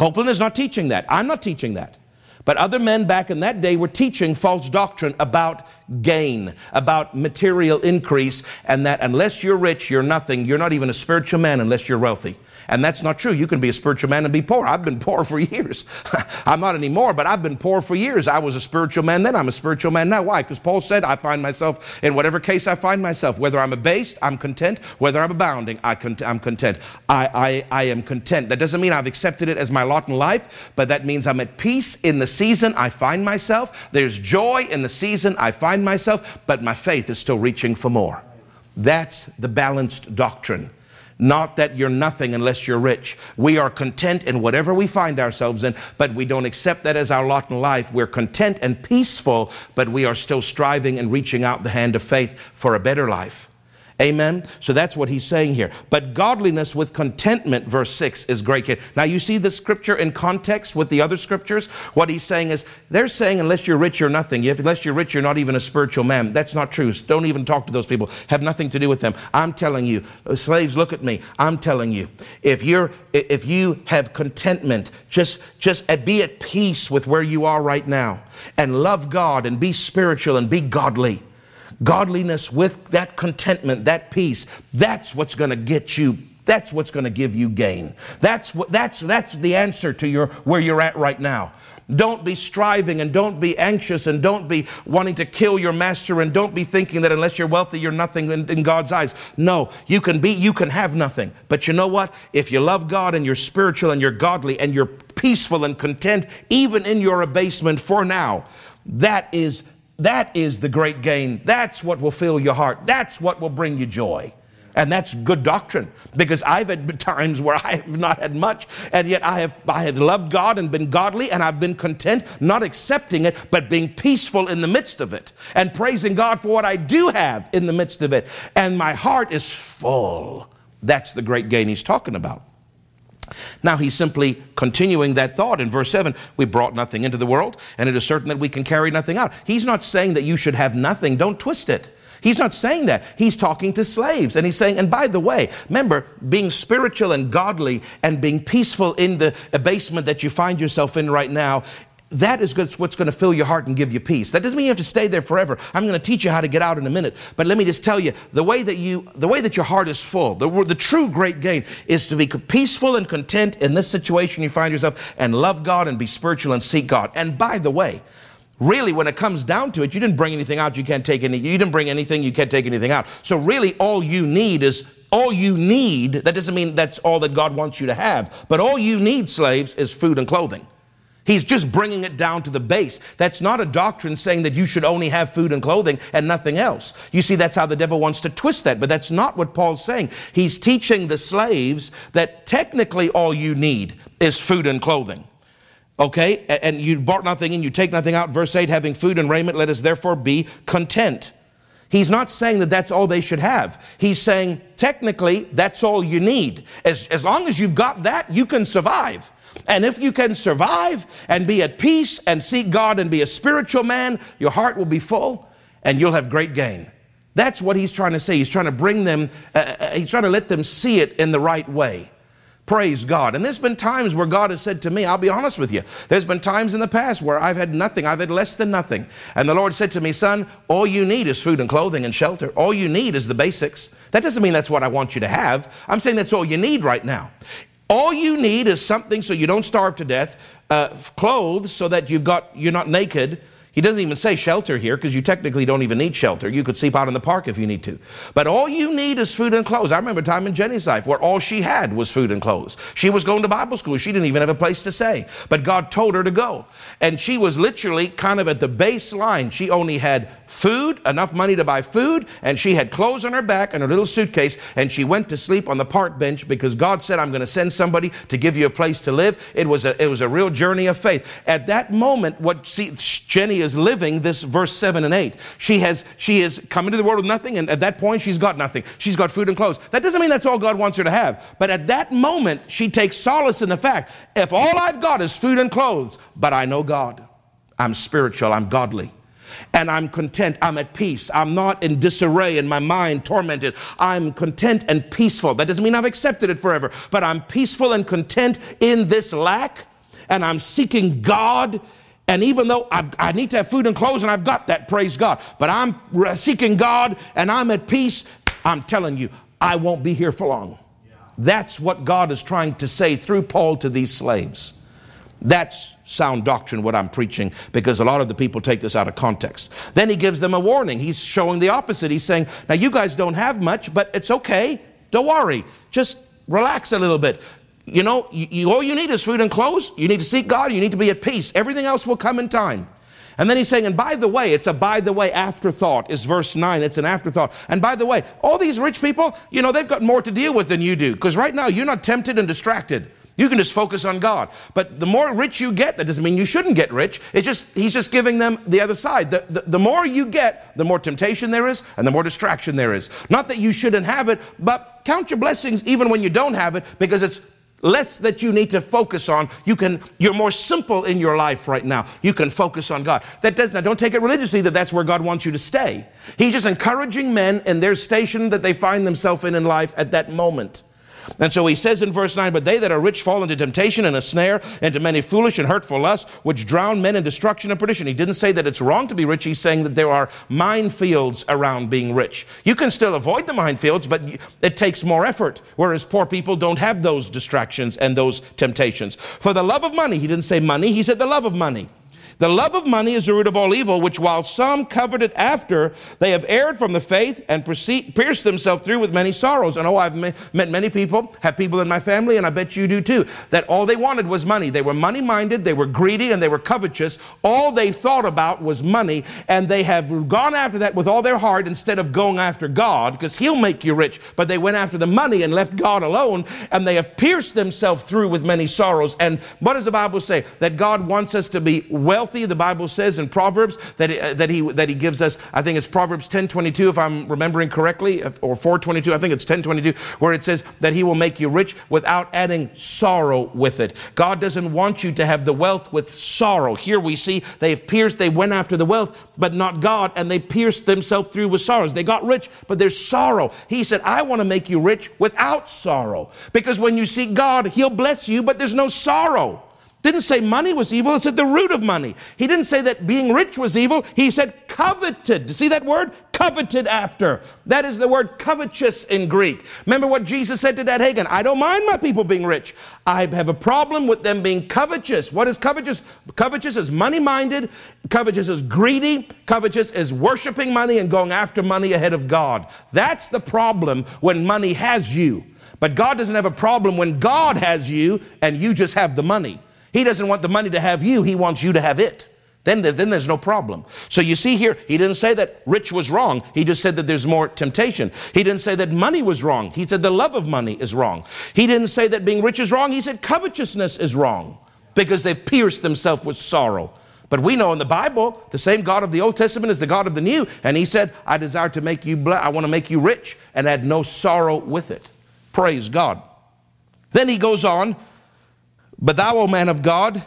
Copeland is not teaching that. I'm not teaching that. But other men back in that day were teaching false doctrine about gain, about material increase, and that unless you're rich, you're nothing. You're not even a spiritual man unless you're wealthy. And that's not true. You can be a spiritual man and be poor. I've been poor for years. I'm not anymore, but I've been poor for years. I was a spiritual man then. I'm a spiritual man now. Why? Because Paul said, I find myself in whatever case I find myself. Whether I'm abased, I'm content. Whether I'm abounding, I am content. I, I, I am content. That doesn't mean I've accepted it as my lot in life, but that means I'm at peace in the season I find myself. There's joy in the season I find find myself, but my faith is still reaching for more. That's the balanced doctrine. Not that you're nothing unless you're rich. We are content in whatever we find ourselves in, but we don't accept that as our lot in life. We're content and peaceful, but we are still striving and reaching out the hand of faith for a better life. Amen. So that's what he's saying here. But godliness with contentment, verse 6, is great. Now you see the scripture in context with the other scriptures. What he's saying is, they're saying, unless you're rich, you're nothing. Unless you're rich, you're not even a spiritual man. That's not true. Don't even talk to those people. Have nothing to do with them. I'm telling you, uh, slaves, look at me. I'm telling you, if you're, if you have contentment, just, just be at peace with where you are right now and love God and be spiritual and be godly godliness with that contentment, that peace, that's what's going to get you that's what's going to give you gain. That's what that's that's the answer to your where you're at right now. Don't be striving and don't be anxious and don't be wanting to kill your master and don't be thinking that unless you're wealthy, you're nothing in, in, God's eyes. No, you can be, you can have nothing. But you know what? If you love God and you're spiritual and you're godly and you're peaceful and content, even in your abasement for now, that is that is the great gain. That's what will fill your heart. That's what will bring you joy. And that's good doctrine because I've had times where I have not had much, and yet I have, I have loved God and been godly, and I've been content, not accepting it, but being peaceful in the midst of it, and praising God for what I do have in the midst of it. And my heart is full. That's the great gain he's talking about. Now he's simply continuing that thought in verse 7 we brought nothing into the world, and it is certain that we can carry nothing out. He's not saying that you should have nothing, don't twist it. He's not saying that. He's talking to slaves. And he's saying, and by the way, remember, being spiritual and godly and being peaceful in the abasement that you find yourself in right now that is what's going to fill your heart and give you peace. That doesn't mean you have to stay there forever. I'm going to teach you how to get out in a minute. But let me just tell you, the way that you, the way that your heart is full, the, the true great gain is to be peaceful and content in this situation you find yourself and love God and be spiritual and seek God. And by the way, really when it comes down to it, you didn't bring anything out, you can't take any, you didn't bring anything, you can't take anything out. So really all you need is all you need, that doesn't mean that's all that God wants you to have, but all you need, slaves, is food and clothing. He's just bringing it down to the base. That's not a doctrine saying that you should only have food and clothing and nothing else. You see, that's how the devil wants to twist that, but that's not what Paul's saying. He's teaching the slaves that technically all you need is food and clothing. Okay? And you brought nothing in, you take nothing out. Verse 8, having food and raiment, let us therefore be content. He's not saying that that's all they should have. He's saying, technically, that's all you need. As, as long as you've got that, you can survive. And if you can survive and be at peace and seek God and be a spiritual man, your heart will be full and you'll have great gain. That's what he's trying to say. He's trying to bring them, uh, uh, he's trying to let them see it in the right way. Praise God. And there's been times where God has said to me, I'll be honest with you, there's been times in the past where I've had nothing, I've had less than nothing. And the Lord said to me, Son, all you need is food and clothing and shelter. All you need is the basics. That doesn't mean that's what I want you to have. I'm saying that's all you need right now. All you need is something so you don't starve to death, uh, clothes so that you've got you're not naked, he doesn't even say shelter here because you technically don't even need shelter. You could sleep out in the park if you need to. But all you need is food and clothes. I remember a time in Jenny's life where all she had was food and clothes. She was going to Bible school. She didn't even have a place to stay. But God told her to go. And she was literally kind of at the baseline. She only had food, enough money to buy food, and she had clothes on her back and her little suitcase, and she went to sleep on the park bench because God said, I'm going to send somebody to give you a place to live. It was a, it was a real journey of faith. At that moment, what see, Jenny is living this verse 7 and 8. She has she is come into the world with nothing, and at that point she's got nothing. She's got food and clothes. That doesn't mean that's all God wants her to have. But at that moment, she takes solace in the fact, if all I've got is food and clothes, but I know God. I'm spiritual, I'm godly and I'm content. I'm at peace. I'm not in disarray in my mind, tormented. I'm content and peaceful. That doesn't mean I've accepted it forever, but I'm peaceful and content in this lack, and I'm seeking God. And even though I've, i need to have food and clothes, and I've got that, praise God, but I'm seeking God and I'm at peace, I'm telling you, I won't be here for long. That's what God is trying to say through Paul to these slaves. That's sound doctrine, what I'm preaching, because a lot of the people take this out of context. Then he gives them a warning. He's showing the opposite. He's saying, Now, you guys don't have much, but it's okay. Don't worry. Just relax a little bit. You know, you, you, all you need is food and clothes. You need to seek God. You need to be at peace. Everything else will come in time. And then he's saying, and by the way, it's a by the way afterthought, is verse 9. It's an afterthought. And by the way, all these rich people, you know, they've got more to deal with than you do. Because right now, you're not tempted and distracted. You can just focus on God. But the more rich you get, that doesn't mean you shouldn't get rich. It's just, he's just giving them the other side. The, the, the, more you get, the more temptation there is and the more distraction there is. Not that you shouldn't have it, but count your blessings even when you don't have it because it's less that you need to focus on. You can, you're more simple in your life right now. You can focus on God. That does not, don't take it religiously that that's where God wants you to stay. He's just encouraging men in their station that they find themselves in in life at that moment. And so he says in verse 9, But they that are rich fall into temptation and a snare, into many foolish and hurtful lusts, which drown men in destruction and perdition. He didn't say that it's wrong to be rich. He's saying that there are minefields around being rich. You can still avoid the minefields, but it takes more effort, whereas poor people don't have those distractions and those temptations. For the love of money, he didn't say money, he said the love of money. The love of money is the root of all evil, which while some coveted it after, they have erred from the faith and pierced themselves through with many sorrows. And oh, I've met many people, have people in my family, and I bet you do too, that all they wanted was money. They were money minded, they were greedy, and they were covetous. All they thought about was money, and they have gone after that with all their heart instead of going after God, because He'll make you rich. But they went after the money and left God alone, and they have pierced themselves through with many sorrows. And what does the Bible say? That God wants us to be wealthy wealthy. The Bible says in Proverbs that, uh, that, he, that he gives us, I think it's Proverbs 10.22 if I'm remembering correctly, or 4.22, I think it's 10.22, where it says that he will make you rich without adding sorrow with it. God doesn't want you to have the wealth with sorrow. Here we see they've pierced, they went after the wealth, but not God, and they pierced themselves through with sorrows. They got rich, but there's sorrow. He said, I want to make you rich without sorrow. Because when you seek God, He'll bless you, but there's no sorrow. Didn't say money was evil, it said the root of money. He didn't say that being rich was evil, he said coveted. See that word? Coveted after. That is the word covetous in Greek. Remember what Jesus said to Dad Hagin? I don't mind my people being rich. I have a problem with them being covetous. What is covetous? Covetous is money minded, covetous is greedy, covetous is worshiping money and going after money ahead of God. That's the problem when money has you. But God doesn't have a problem when God has you and you just have the money. He doesn't want the money to have you, he wants you to have it. Then, then there's no problem. So you see here, he didn't say that rich was wrong. He just said that there's more temptation. He didn't say that money was wrong. He said the love of money is wrong. He didn't say that being rich is wrong. He said covetousness is wrong because they've pierced themselves with sorrow. But we know in the Bible, the same God of the Old Testament is the God of the New. And he said, I desire to make you, ble- I want to make you rich and add no sorrow with it. Praise God. Then he goes on but thou, O man of God,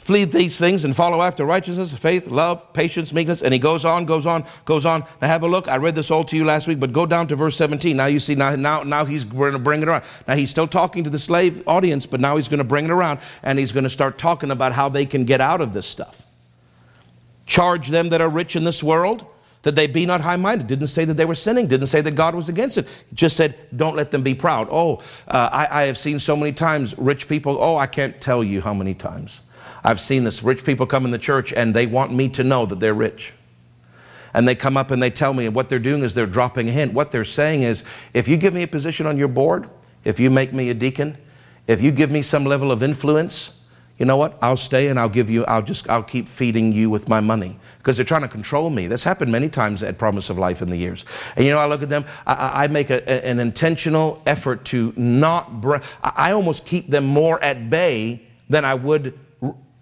flee these things and follow after righteousness, faith, love, patience, meekness. And he goes on, goes on, goes on. Now have a look. I read this all to you last week, but go down to verse 17. Now you see, now, now, now he's going to bring it around. Now he's still talking to the slave audience, but now he's going to bring it around and he's going to start talking about how they can get out of this stuff. Charge them that are rich in this world that they be not high minded. Didn't say that they were sinning, didn't say that God was against it. Just said, don't let them be proud. Oh, uh, I, I have seen so many times rich people, oh, I can't tell you how many times. I've seen this. Rich people come in the church and they want me to know that they're rich. And they come up and they tell me, and what they're doing is they're dropping a hint. What they're saying is, if you give me a position on your board, if you make me a deacon, if you give me some level of influence, you know what? I'll stay and I'll give you, I'll just, I'll keep feeding you with my money because they're trying to control me. That's happened many times at Promise of Life in the years. And you know, I look at them, I, I make a, an intentional effort to not, br- I almost keep them more at bay than I would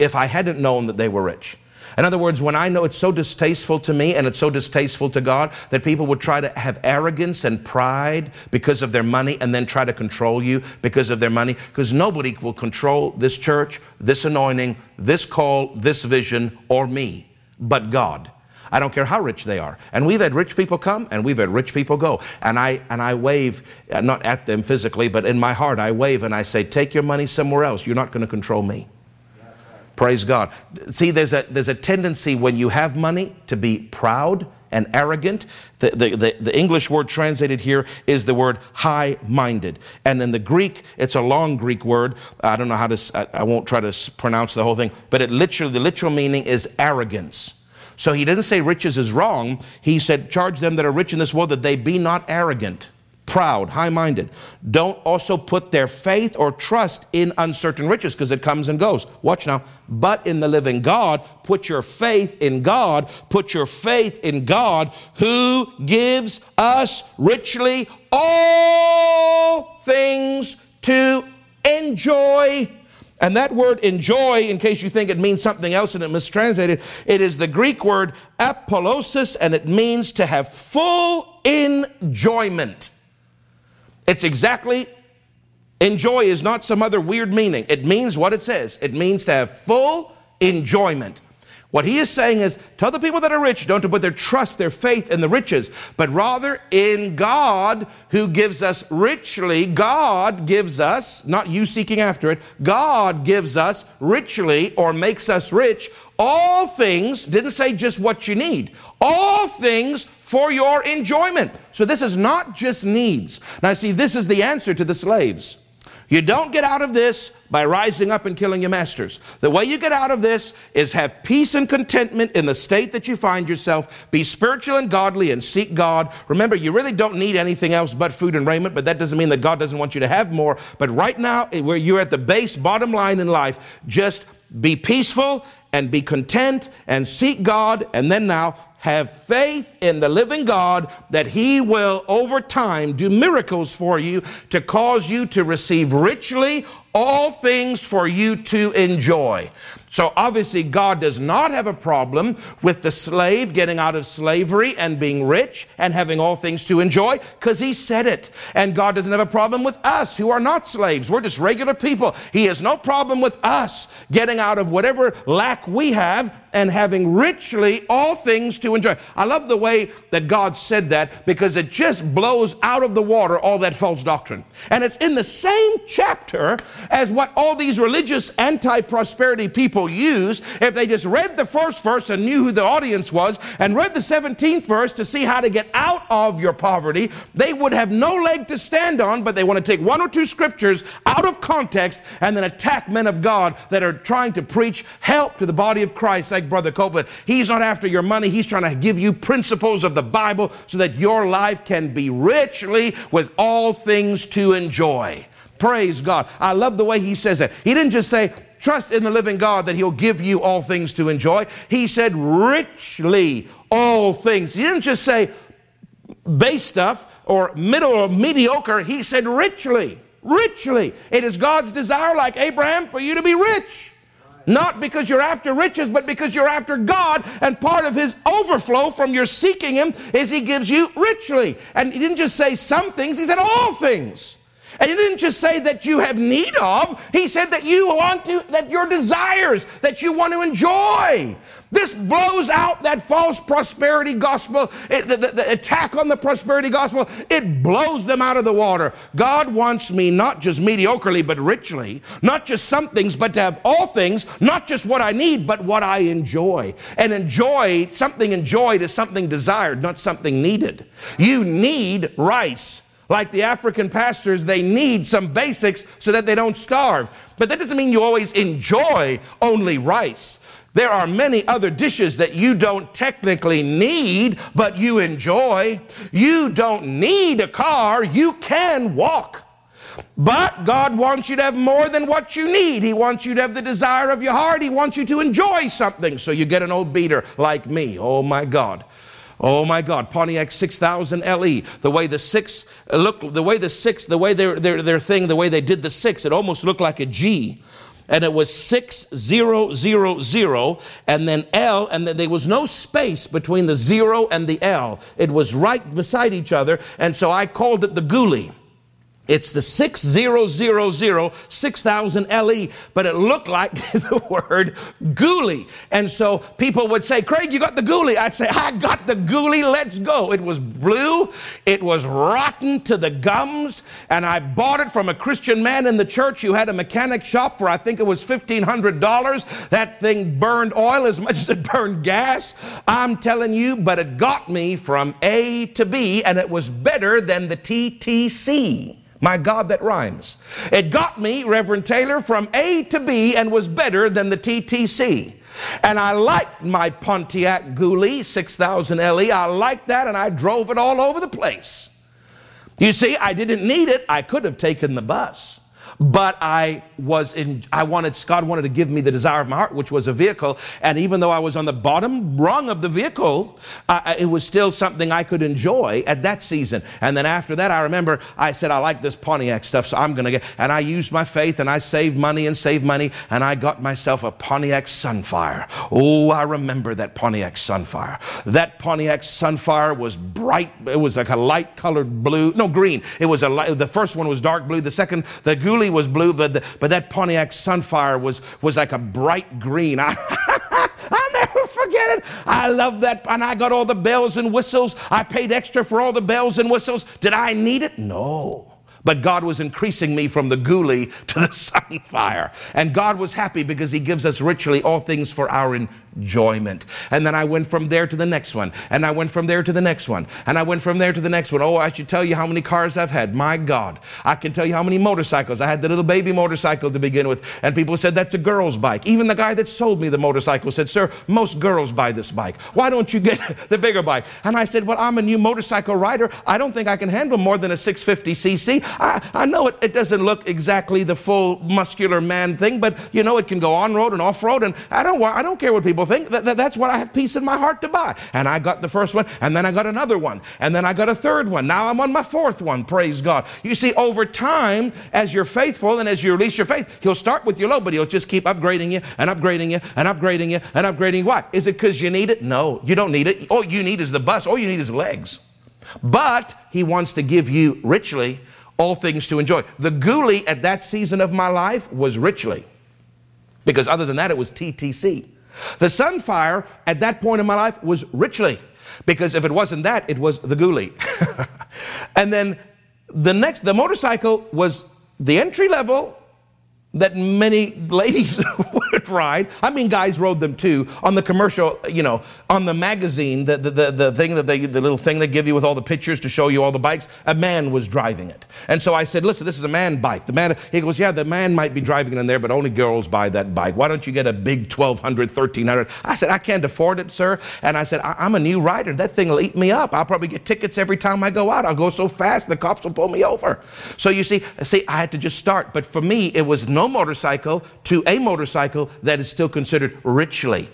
if I hadn't known that they were rich. In other words, when I know it's so distasteful to me and it's so distasteful to God that people would try to have arrogance and pride because of their money and then try to control you because of their money, because nobody will control this church, this anointing, this call, this vision, or me but God. I don't care how rich they are. And we've had rich people come and we've had rich people go. And I, and I wave, uh, not at them physically, but in my heart, I wave and I say, Take your money somewhere else. You're not going to control me. Praise God. See, there's a, there's a tendency when you have money to be proud and arrogant. The, the, the, the, English word translated here is the word high minded. And in the Greek, it's a long Greek word. I don't know how to, I, I won't try to pronounce the whole thing, but it literally, the literal meaning is arrogance. So he didn't say riches is wrong. He said, charge them that are rich in this world that they be not arrogant. Proud, high minded. Don't also put their faith or trust in uncertain riches because it comes and goes. Watch now. But in the living God, put your faith in God. Put your faith in God who gives us richly all things to enjoy. And that word enjoy, in case you think it means something else and it mistranslated, it is the Greek word apolausis and it means to have full enjoyment. It's exactly, enjoy is not some other weird meaning. It means what it says. It means to have full enjoyment. What he is saying is tell the people that are rich don't to put their trust, their faith in the riches, but rather in God who gives us richly. God gives us, not you seeking after it, God gives us richly or makes us rich all things, didn't say just what you need, all things for your enjoyment. So this is not just needs. Now, see, this is the answer to the slaves. You don't get out of this by rising up and killing your masters. The way you get out of this is have peace and contentment in the state that you find yourself. Be spiritual and godly and seek God. Remember, you really don't need anything else but food and raiment, but that doesn't mean that God doesn't want you to have more. But right now, eh, where you're at the base, bottom line in life, just be peaceful and be content and seek God. And then now have faith in the living God that He will over time do miracles for you to cause you to receive richly all things for you to enjoy. So obviously, God does not have a problem with the slave getting out of slavery and being rich and having all things to enjoy because He said it. And God doesn't have a problem with us who are not slaves. We're just regular people. He has no problem with us getting out of whatever lack we have and having richly all things to enjoy. I love the way that God said that because it just blows out of the water all that false doctrine. And it's in the same chapter as what all these religious anti prosperity people use if they just read the first verse and knew who the audience was and read the 17th verse to see how to get out of your poverty. They would have no leg to stand on, but they want to take one or two scriptures out of context and then attack men of God that are trying to preach help to the body of Christ like Brother Copeland. He's not after your money, he's trying to give you principles of the Bible so that your life can be richly with all things to enjoy. Praise God. I love the way he says it. He didn't just say, trust in the living God that he'll give you all things to enjoy. He said, richly all things. He didn't just say base stuff or middle or mediocre. He said, richly, richly. It is God's desire, like Abraham, for you to be rich. Not because you're after riches, but because you're after God. And part of His overflow from your seeking Him is He gives you richly. And He didn't just say some things, He said all things. And he didn't just say that you have need of, he said that you want to, that your desires, that you want to enjoy. This blows out that false prosperity gospel, it, the, the, the, attack on the prosperity gospel. It blows them out of the water. God wants me not just mediocrely, but richly, not just some things, but to have all things, not just what I need, but what I enjoy. And enjoy, something enjoyed is something desired, not something needed. You need rice. Like the African pastors, they need some basics so that they don't starve. But that doesn't mean you always enjoy only rice. There are many other dishes that you don't technically need, but you enjoy. You don't need a car, you can walk. But God wants you to have more than what you need. He wants you to have the desire of your heart. He wants you to enjoy something. So you get an old beater like me. Oh my God. Oh my God, Pontiac 6000 LE. The way the six uh, look, the way the six, the way their, their, their thing, the way they did the six, it almost looked like a G. And it was 6000 and then L, and then there was no space between the zero and the L. It was right beside each other. And so I called it the Ghoulie. It's the 6000 6000 LE, but it looked like the word ghoulie. And so people would say, Craig, you got the ghoulie. I'd say, I got the ghoulie, let's go. It was blue, it was rotten to the gums, and I bought it from a Christian man in the church who had a mechanic shop for I think it was $1,500. That thing burned oil as much as it burned gas. I'm telling you, but it got me from A to B, and it was better than the TTC. My God, that rhymes. It got me, Reverend Taylor, from A to B and was better than the TTC. And I liked my Pontiac Ghoulie 6000 LE. I liked that and I drove it all over the place. You see, I didn't need it. I could have taken the bus but I was in, I wanted, God wanted to give me the desire of my heart, which was a vehicle. And even though I was on the bottom rung of the vehicle, uh, it was still something I could enjoy at that season. And then after that, I remember I said, I like this Pontiac stuff, so I'm going to get, and I used my faith and I saved money and saved money, and I got myself a Pontiac Sunfire. Oh, I remember that Pontiac Sunfire. That Pontiac Sunfire was bright, it was like a light colored blue, no, green. It was a light, the first one was dark blue, the second, the Ghoulie was blue, but, the, but that Pontiac Sunfire was, was like a bright green. I, I'll never forget it. I love that. And I got all the bells and whistles. I paid extra for all the bells and whistles. Did I need it? No. But God was increasing me from the Ghoulie to the Sunfire. And God was happy because He gives us richly all things for our enjoyment. And then I went from there to the next one. And I went from there to the next one. And I went from there to the next one. Oh, I should tell you how many cars I've had. My God. I can tell you how many motorcycles. I had the little baby motorcycle to begin with. And people said, that's a girl's bike. Even the guy that sold me the motorcycle said, sir, most girls buy this bike. Why don't you get the bigger bike? And I said, well, I'm a new motorcycle rider. I don't think I can handle more than a 650cc. I, I know it, it doesn't look exactly the full muscular man thing, but you know, it can go on road and off road. And I don't, I don't care what people think. That, that, that's what I have peace in my heart to buy. And I got the first one, and then I got another one, and then I got a third one. Now I'm on my fourth one. Praise God. You see, over time, as you're faithful and as you release your faith, He'll start with your low, but He'll just keep upgrading you and upgrading you and upgrading you and upgrading you. Why? Is it because you need it? No, you don't need it. All you need is the bus. All you need is legs. But He wants to give you richly all things to enjoy. The Ghoulie at that season of my life was richly, because other than that, it was TTC. The Sunfire at that point in my life was richly, because if it wasn't that, it was the Ghoulie. and then the next, the motorcycle was the entry level that many ladies would ride. I mean, guys rode them too on the commercial, you know, on the magazine, the, the, the, the, thing that they, the little thing they give you with all the pictures to show you all the bikes. A man was driving it. And so I said, listen, this is a man bike. The man, he goes, yeah, the man might be driving it in there, but only girls buy that bike. Why don't you get a big 1200, 1300? I said, I can't afford it, sir. And I said, I'm a new rider. That thing will eat me up. I'll probably get tickets every time I go out. I'll go so fast, the cops will pull me over. So you see, see, I had to just start. But for me, it was no motorcycle to a motorcycle that is still considered richly.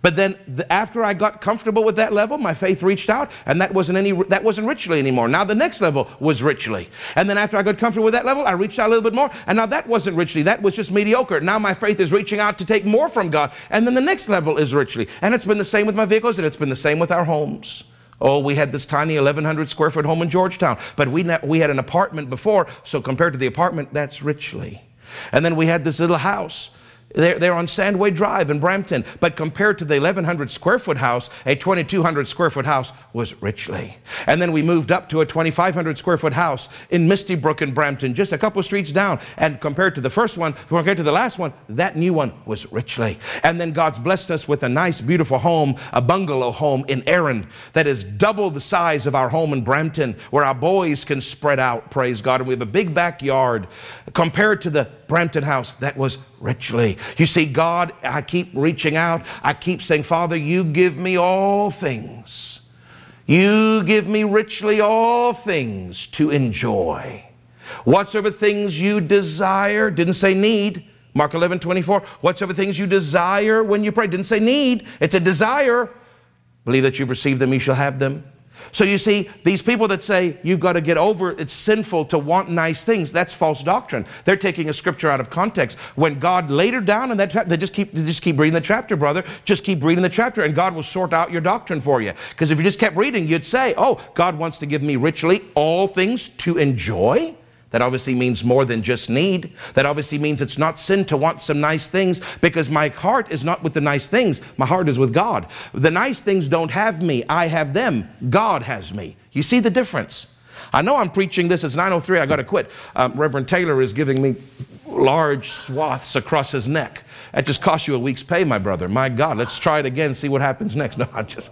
But then the, after I got comfortable with that level, my faith reached out and that wasn't any that wasn't richly anymore. Now the next level was richly. And then after I got comfortable with that level, I reached out a little bit more and now that wasn't richly. That was just mediocre. Now my faith is reaching out to take more from God. And then the next level is richly. And it's been the same with my vehicles and it's been the same with our homes. Oh, we had this tiny 1,100 square foot home in Georgetown, but we, we had an apartment before, so compared to the apartment, that's richly. And then we had this little house. They're, they're on Sandway Drive in Brampton. But compared to the 1,100 square foot house, a 2,200 square foot house was richly. And then we moved up to a 2,500 square foot house in Misty Brook in Brampton, just a couple streets down. And compared to the first one, compared to the last one, that new one was richly. And then God's blessed us with a nice, beautiful home, a bungalow home in Erin that is double the size of our home in Brampton, where our boys can spread out, praise God. And we have a big backyard compared to the Brampton house that was richly. You see, God, I keep reaching out. I keep saying, Father, you give me all things. You give me richly all things to enjoy. Whatsoever things you desire, didn't say need. Mark 11, 24. Whatsoever things you desire when you pray, didn't say need. It's a desire. Believe that you've received them, you shall have them. So you see, these people that say you've got to get over it's sinful to want nice things, that's false doctrine. They're taking a scripture out of context. When God later down in that chapter, they just keep they just keep reading the chapter, brother. Just keep reading the chapter, and God will sort out your doctrine for you. Because if you just kept reading, you'd say, Oh, God wants to give me richly all things to enjoy. That obviously means more than just need. That obviously means it's not sin to want some nice things because my heart is not with the nice things. My heart is with God. The nice things don't have me. I have them. God has me. You see the difference? I know I'm preaching this. It's 903. I got to quit. Um, Reverend Taylor is giving me large swaths across his neck. That just cost you a week's pay, my brother. My God, let's try it again, see what happens next. No, I'm just,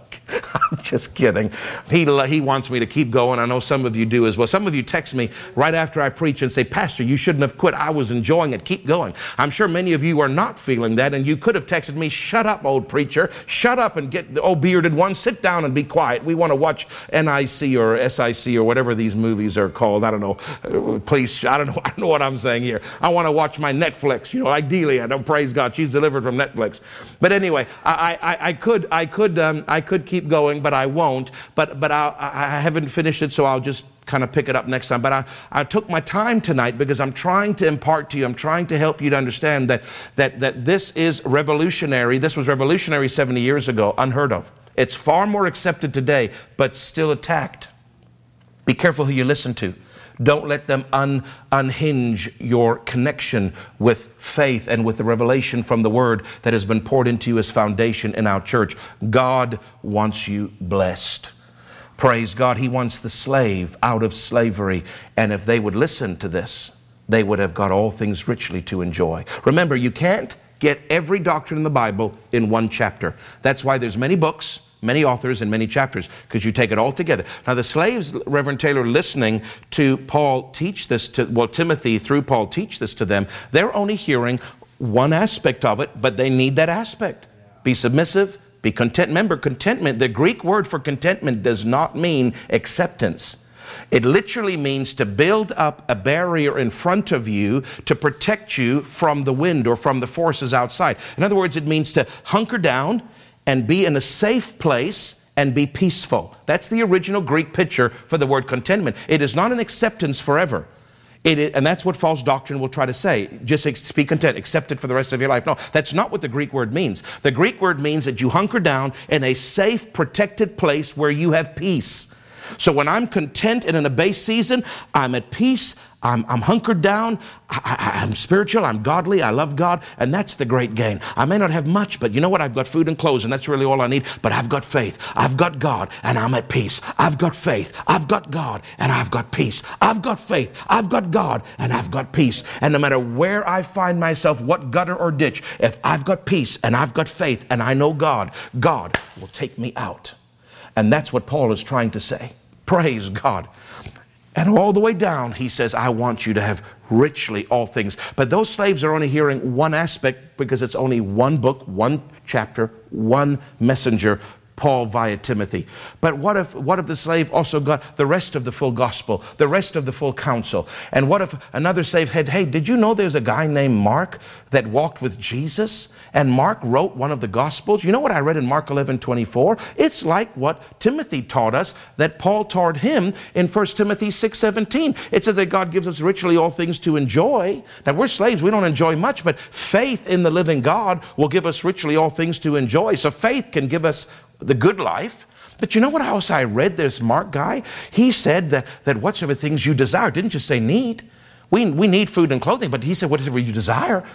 I'm just kidding. He, he wants me to keep going. I know some of you do as well. Some of you text me right after I preach and say, Pastor, you shouldn't have quit. I was enjoying it. Keep going. I'm sure many of you are not feeling that, and you could have texted me, Shut up, old preacher. Shut up and get the old bearded one. Sit down and be quiet. We want to watch NIC or SIC or whatever these movies are called. I don't know. Uh, please, I don't know. I don't know what I'm saying here. I want to watch my Netflix. You know, ideally, I don't praise God. She's delivered from Netflix. But anyway, I, I, I could, I could, um, I could keep going, but I won't. But, but I, I haven't finished it, so I'll just kind of pick it up next time. But I, I took my time tonight because I'm trying to impart to you, I'm trying to help you to understand that, that, that this is revolutionary. This was revolutionary 70 years ago, unheard of. It's far more accepted today, but still attacked. Be careful who you listen to. Don't let them un, unhinge your connection with faith and with the revelation from the Word that has been poured into you as foundation in our church. God wants you blessed. Praise God. He wants the slave out of slavery. And if they would listen to this, they would have got all things richly to enjoy. Remember, you can't get every doctrine in the Bible in one chapter. That's why there's many books many authors and many chapters because you take it all together. Now, the slaves, Reverend Taylor, listening to Paul teach this to, well, Timothy through Paul teach this to them, they're only hearing one aspect of it, but they need that aspect. Be submissive, be content. Remember, contentment, the Greek word for contentment does not mean acceptance. It literally means to build up a barrier in front of you to protect you from the wind or from the forces outside. In other words, it means to hunker down and be in a safe place and be peaceful. That's the original Greek picture for the word contentment. It is not an acceptance forever. and that's what false doctrine will try to say. Just be content, accept it for the rest of your life. No, that's not what the Greek word means. The Greek word means that you hunker down in a safe, protected place where you have peace. So when I'm content in an abase season, I'm at peace, I'm, I'm hunkered down, I, am spiritual, I'm godly, I love God, and that's the great gain. I may not have much, but you know what? I've got food and clothes, and that's really all I need. But I've got faith, I've got God, and I'm at peace. I've got faith, I've got God, and I've got peace. I've got faith, I've got God, and I've got peace. And no matter where I find myself, what gutter or ditch, if I've got peace and I've got faith and I know God, God will take me out. And that's what Paul is trying to say. Praise God. And all the way down, he says, I want you to have richly all things. But those slaves are only hearing one aspect because it's only one book, one chapter, one messenger, Paul via Timothy. But what if, what if the slave also got the rest of the full gospel, the rest of the full counsel? And what if another slave had, hey, did you know there's a guy named Mark that walked with Jesus? And Mark wrote one of the gospels. You know what I read in Mark 11 24? It's like what Timothy taught us that Paul taught him in 1 Timothy 6 17. It says that God gives us richly all things to enjoy. Now we're slaves, we don't enjoy much, but faith in the living God will give us richly all things to enjoy. So faith can give us the good life. But you know what else I read this Mark guy? He said that, that whatsoever things you desire, didn't just say need. We, we need food and clothing, but he said, whatever you desire,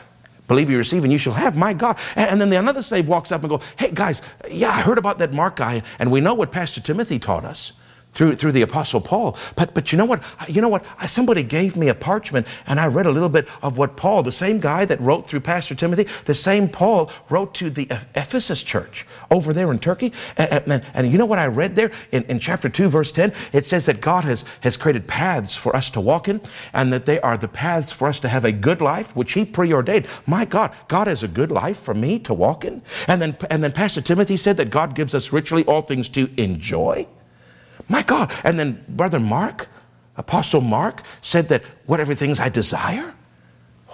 believe you receive and you shall have. My God. And, and then the another slave walks up and go, hey guys, yeah, I heard about that Mark guy, and we know what Pastor Timothy taught us through, through the apostle paul. But, but you know what? You know what? Somebody gave me a parchment and i read a little bit of what paul the same guy that wrote through pastor timothy the same paul wrote to the ephesus church over there in turkey. And, and, and you know what i read there? In, in chapter 2 verse 10 it says that god has, has created paths for us to walk in and that they are the paths for us to have a good life which he preordained. My god god has a good life for me to walk in? And then and then pastor timothy said that god gives us richly all things to enjoy my God. And then Brother Mark, Apostle Mark, said that whatever things I desire.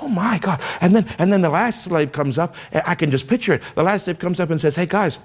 Oh my God. And then and then the last slave comes up, I can just picture it. The last slave comes up and says, Hey guys,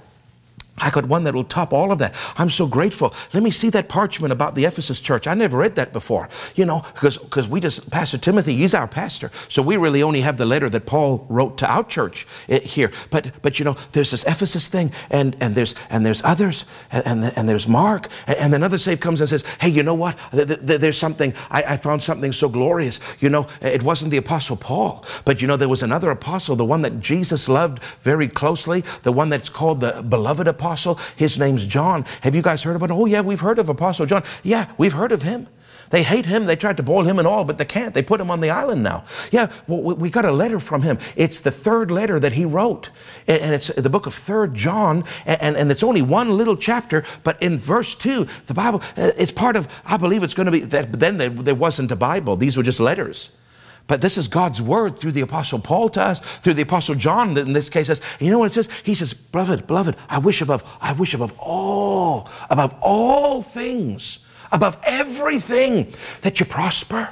I got one that will top all of that. I'm so grateful. Let me see that parchment about the Ephesus church. I never read that before. You know, because we just Pastor Timothy, he's our pastor, so we really only have the letter that Paul wrote to our church eh, here. But but you know, there's this Ephesus thing, and and there's and there's others, and and, and there's Mark, and, and another slave comes and says, Hey, you know what? There's something. I, I found something so glorious. You know, it wasn't the apostle Paul, but you know, there was another apostle, the one that Jesus loved very closely, the one that's called the beloved apostle apostle. His name's John. Have you guys heard about him? Oh, yeah, we've heard of Apostle John. Yeah, we've heard of him. They hate him. They tried to boil him in oil, but they can't. They put him on the island now. Yeah, well, we got a letter from him. It's the third letter that he wrote. And it's the book of Third John. And, and it's only one little chapter. But in verse 2, the Bible, uh, it's part of, I believe it's going to be, that, then there wasn't a Bible. These were just letters. But this is God's word through the Apostle Paul to us, through the Apostle John, in this case says, you know what it says? He says, Beloved, beloved, I wish above, I wish above all, above all things above everything that you prosper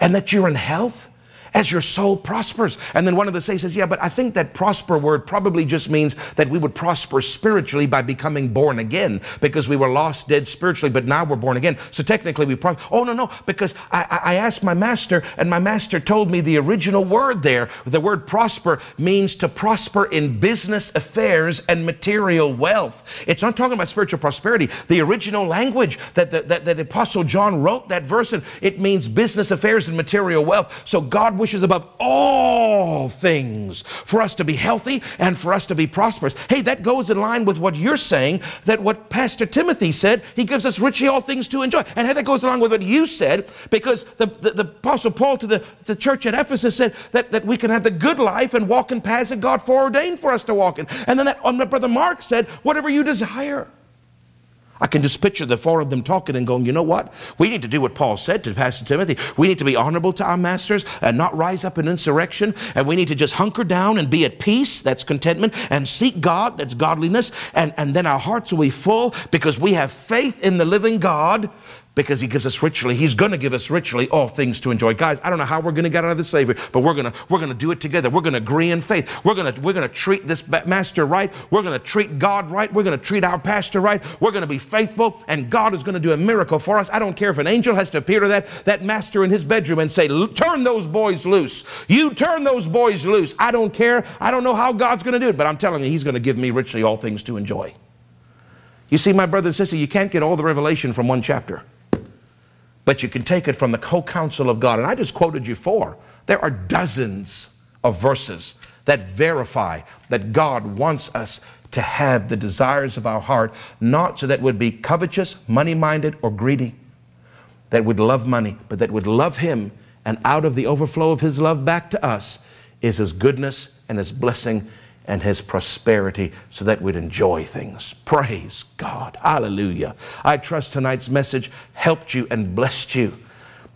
and that you're in health as your soul prospers. And then one of the saints says, Yeah, but I think that prosper word probably just means that we would prosper spiritually by becoming born again because we were lost, dead spiritually, but now we're born again. So technically we prosper. Oh, no, no, because I, I asked my master, and my master told me the original word there, the word prosper, means to prosper in business affairs and material wealth. It's not talking about spiritual prosperity. The original language that the, that, that the Apostle John wrote that verse in, it means business affairs and material wealth. So God wishes above all things for us to be healthy and for us to be prosperous. Hey, that goes in line with what you're saying, that what Pastor Timothy said, he gives us richly all things to enjoy. And hey, that goes along with what you said, because the, the, the Apostle Paul to the, the church at Ephesus said that, that we can have the good life and walk in paths that God foreordained for us to walk in. And then that, um, Brother Mark said, whatever you desire. I can just picture the four of them talking and going, you know what? We need to do what Paul said to Pastor Timothy. We need to be honorable to our masters and not rise up in insurrection. And we need to just hunker down and be at peace. That's contentment. And seek God. That's godliness. And, and then our hearts will be full because we have faith in the living God because he gives us richly. He's going to give us richly all things to enjoy. Guys, I don't know how we're going to get out of the slavery, but we're going to we're going to do it together. We're going to agree in faith. We're going to we're going to treat this master right. We're going to treat God right. We're going to treat our pastor right. We're going to be faithful, and God is going to do a miracle for us. I don't care if an angel has to appear to that that master in his bedroom and say, "Turn those boys loose. You turn those boys loose." I don't care. I don't know how God's going to do it, but I'm telling you, He's going to give me richly all things to enjoy. You see, my brother and sister, you can't get all the revelation from one chapter but you can take it from the co counsel of God. And I just quoted you four. There are dozens of verses that verify that God wants us to have the desires of our heart, not so that would be covetous, money minded, or greedy, that would love money, but that would love Him, and out of the overflow of His love back to us is His goodness and His blessing and his prosperity so that we'd enjoy things. Praise God. Hallelujah. I trust tonight's message helped you and blessed you.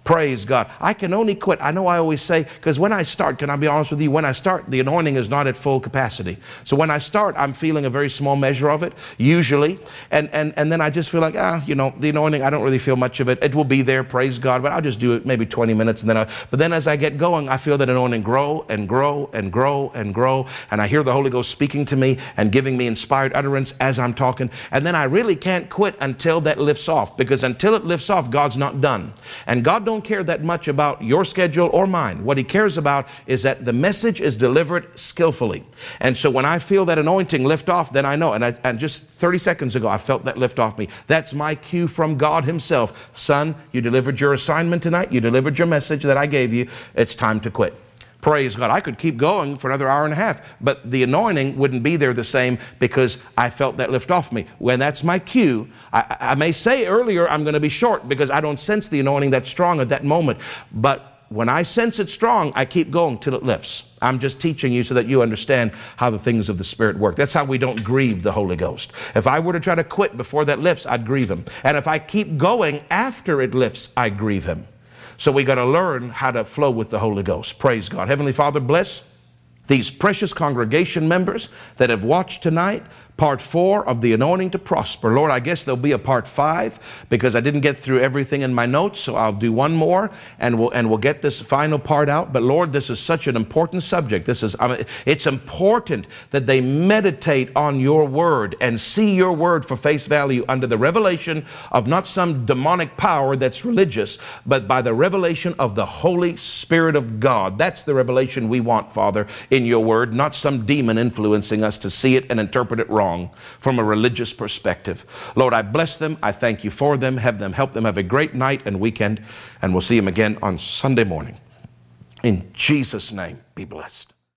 Praise God. I can only quit. I know I always say, because when I start, can I be honest with you? When I start, the anointing is not at full capacity. So when I start, I'm feeling a very small measure of it, usually. And, and, and then I just feel like, ah, you know, the anointing, I don't really feel much of it. It will be there, praise God, but I'll just do it maybe 20 minutes. And then I, but then as I get going, I feel that anointing grow and grow and grow and grow. And I hear the Holy Ghost speaking to me and giving me inspired utterance as I'm talking. And then I really can't quit until that lifts off, because until it lifts off, God's not done. And God don't don't care that much about your schedule or mine. What he cares about is that the message is delivered skillfully. And so when I feel that anointing lift off, then I know. And, I, and just 30 seconds ago, I felt that lift off me. That's my cue from God Himself. Son, you delivered your assignment tonight. You delivered your message that I gave you. It's time to quit. Praise God. I could keep going for another hour and a half, but the anointing wouldn't be there the same because I felt that lift off me. When that's my cue, I, I may say earlier I'm going to be short because I don't sense the anointing that strong at that moment. But when I sense it strong, I keep going till it lifts. I'm just teaching you so that you understand how the things of the Spirit work. That's how we don't grieve the Holy Ghost. If I were to try to quit before that lifts, I'd grieve Him. And if I keep going after it lifts, I grieve Him. So we got to learn how to flow with the Holy Ghost. Praise God. Heavenly Father, bless these precious congregation members that have watched tonight part four of the anointing to prosper. Lord, I guess there'll be a part five because I didn't get through everything in my notes, so I'll do one more and we'll and we'll get this final part out. But Lord, this is such an important subject. This is I mean, it's important that they meditate on your word and see your word for face value under the revelation of not some demonic power that's religious, but by the revelation of the Holy Spirit of God. That's the revelation we want, Father, in your word, not some demon influencing us to see it and interpret it wrong wrong from a religious perspective. Lord, I bless them. I thank you for them. Have them help them have a great night and weekend. And we'll see them again on Sunday morning. In Jesus' name, be blessed.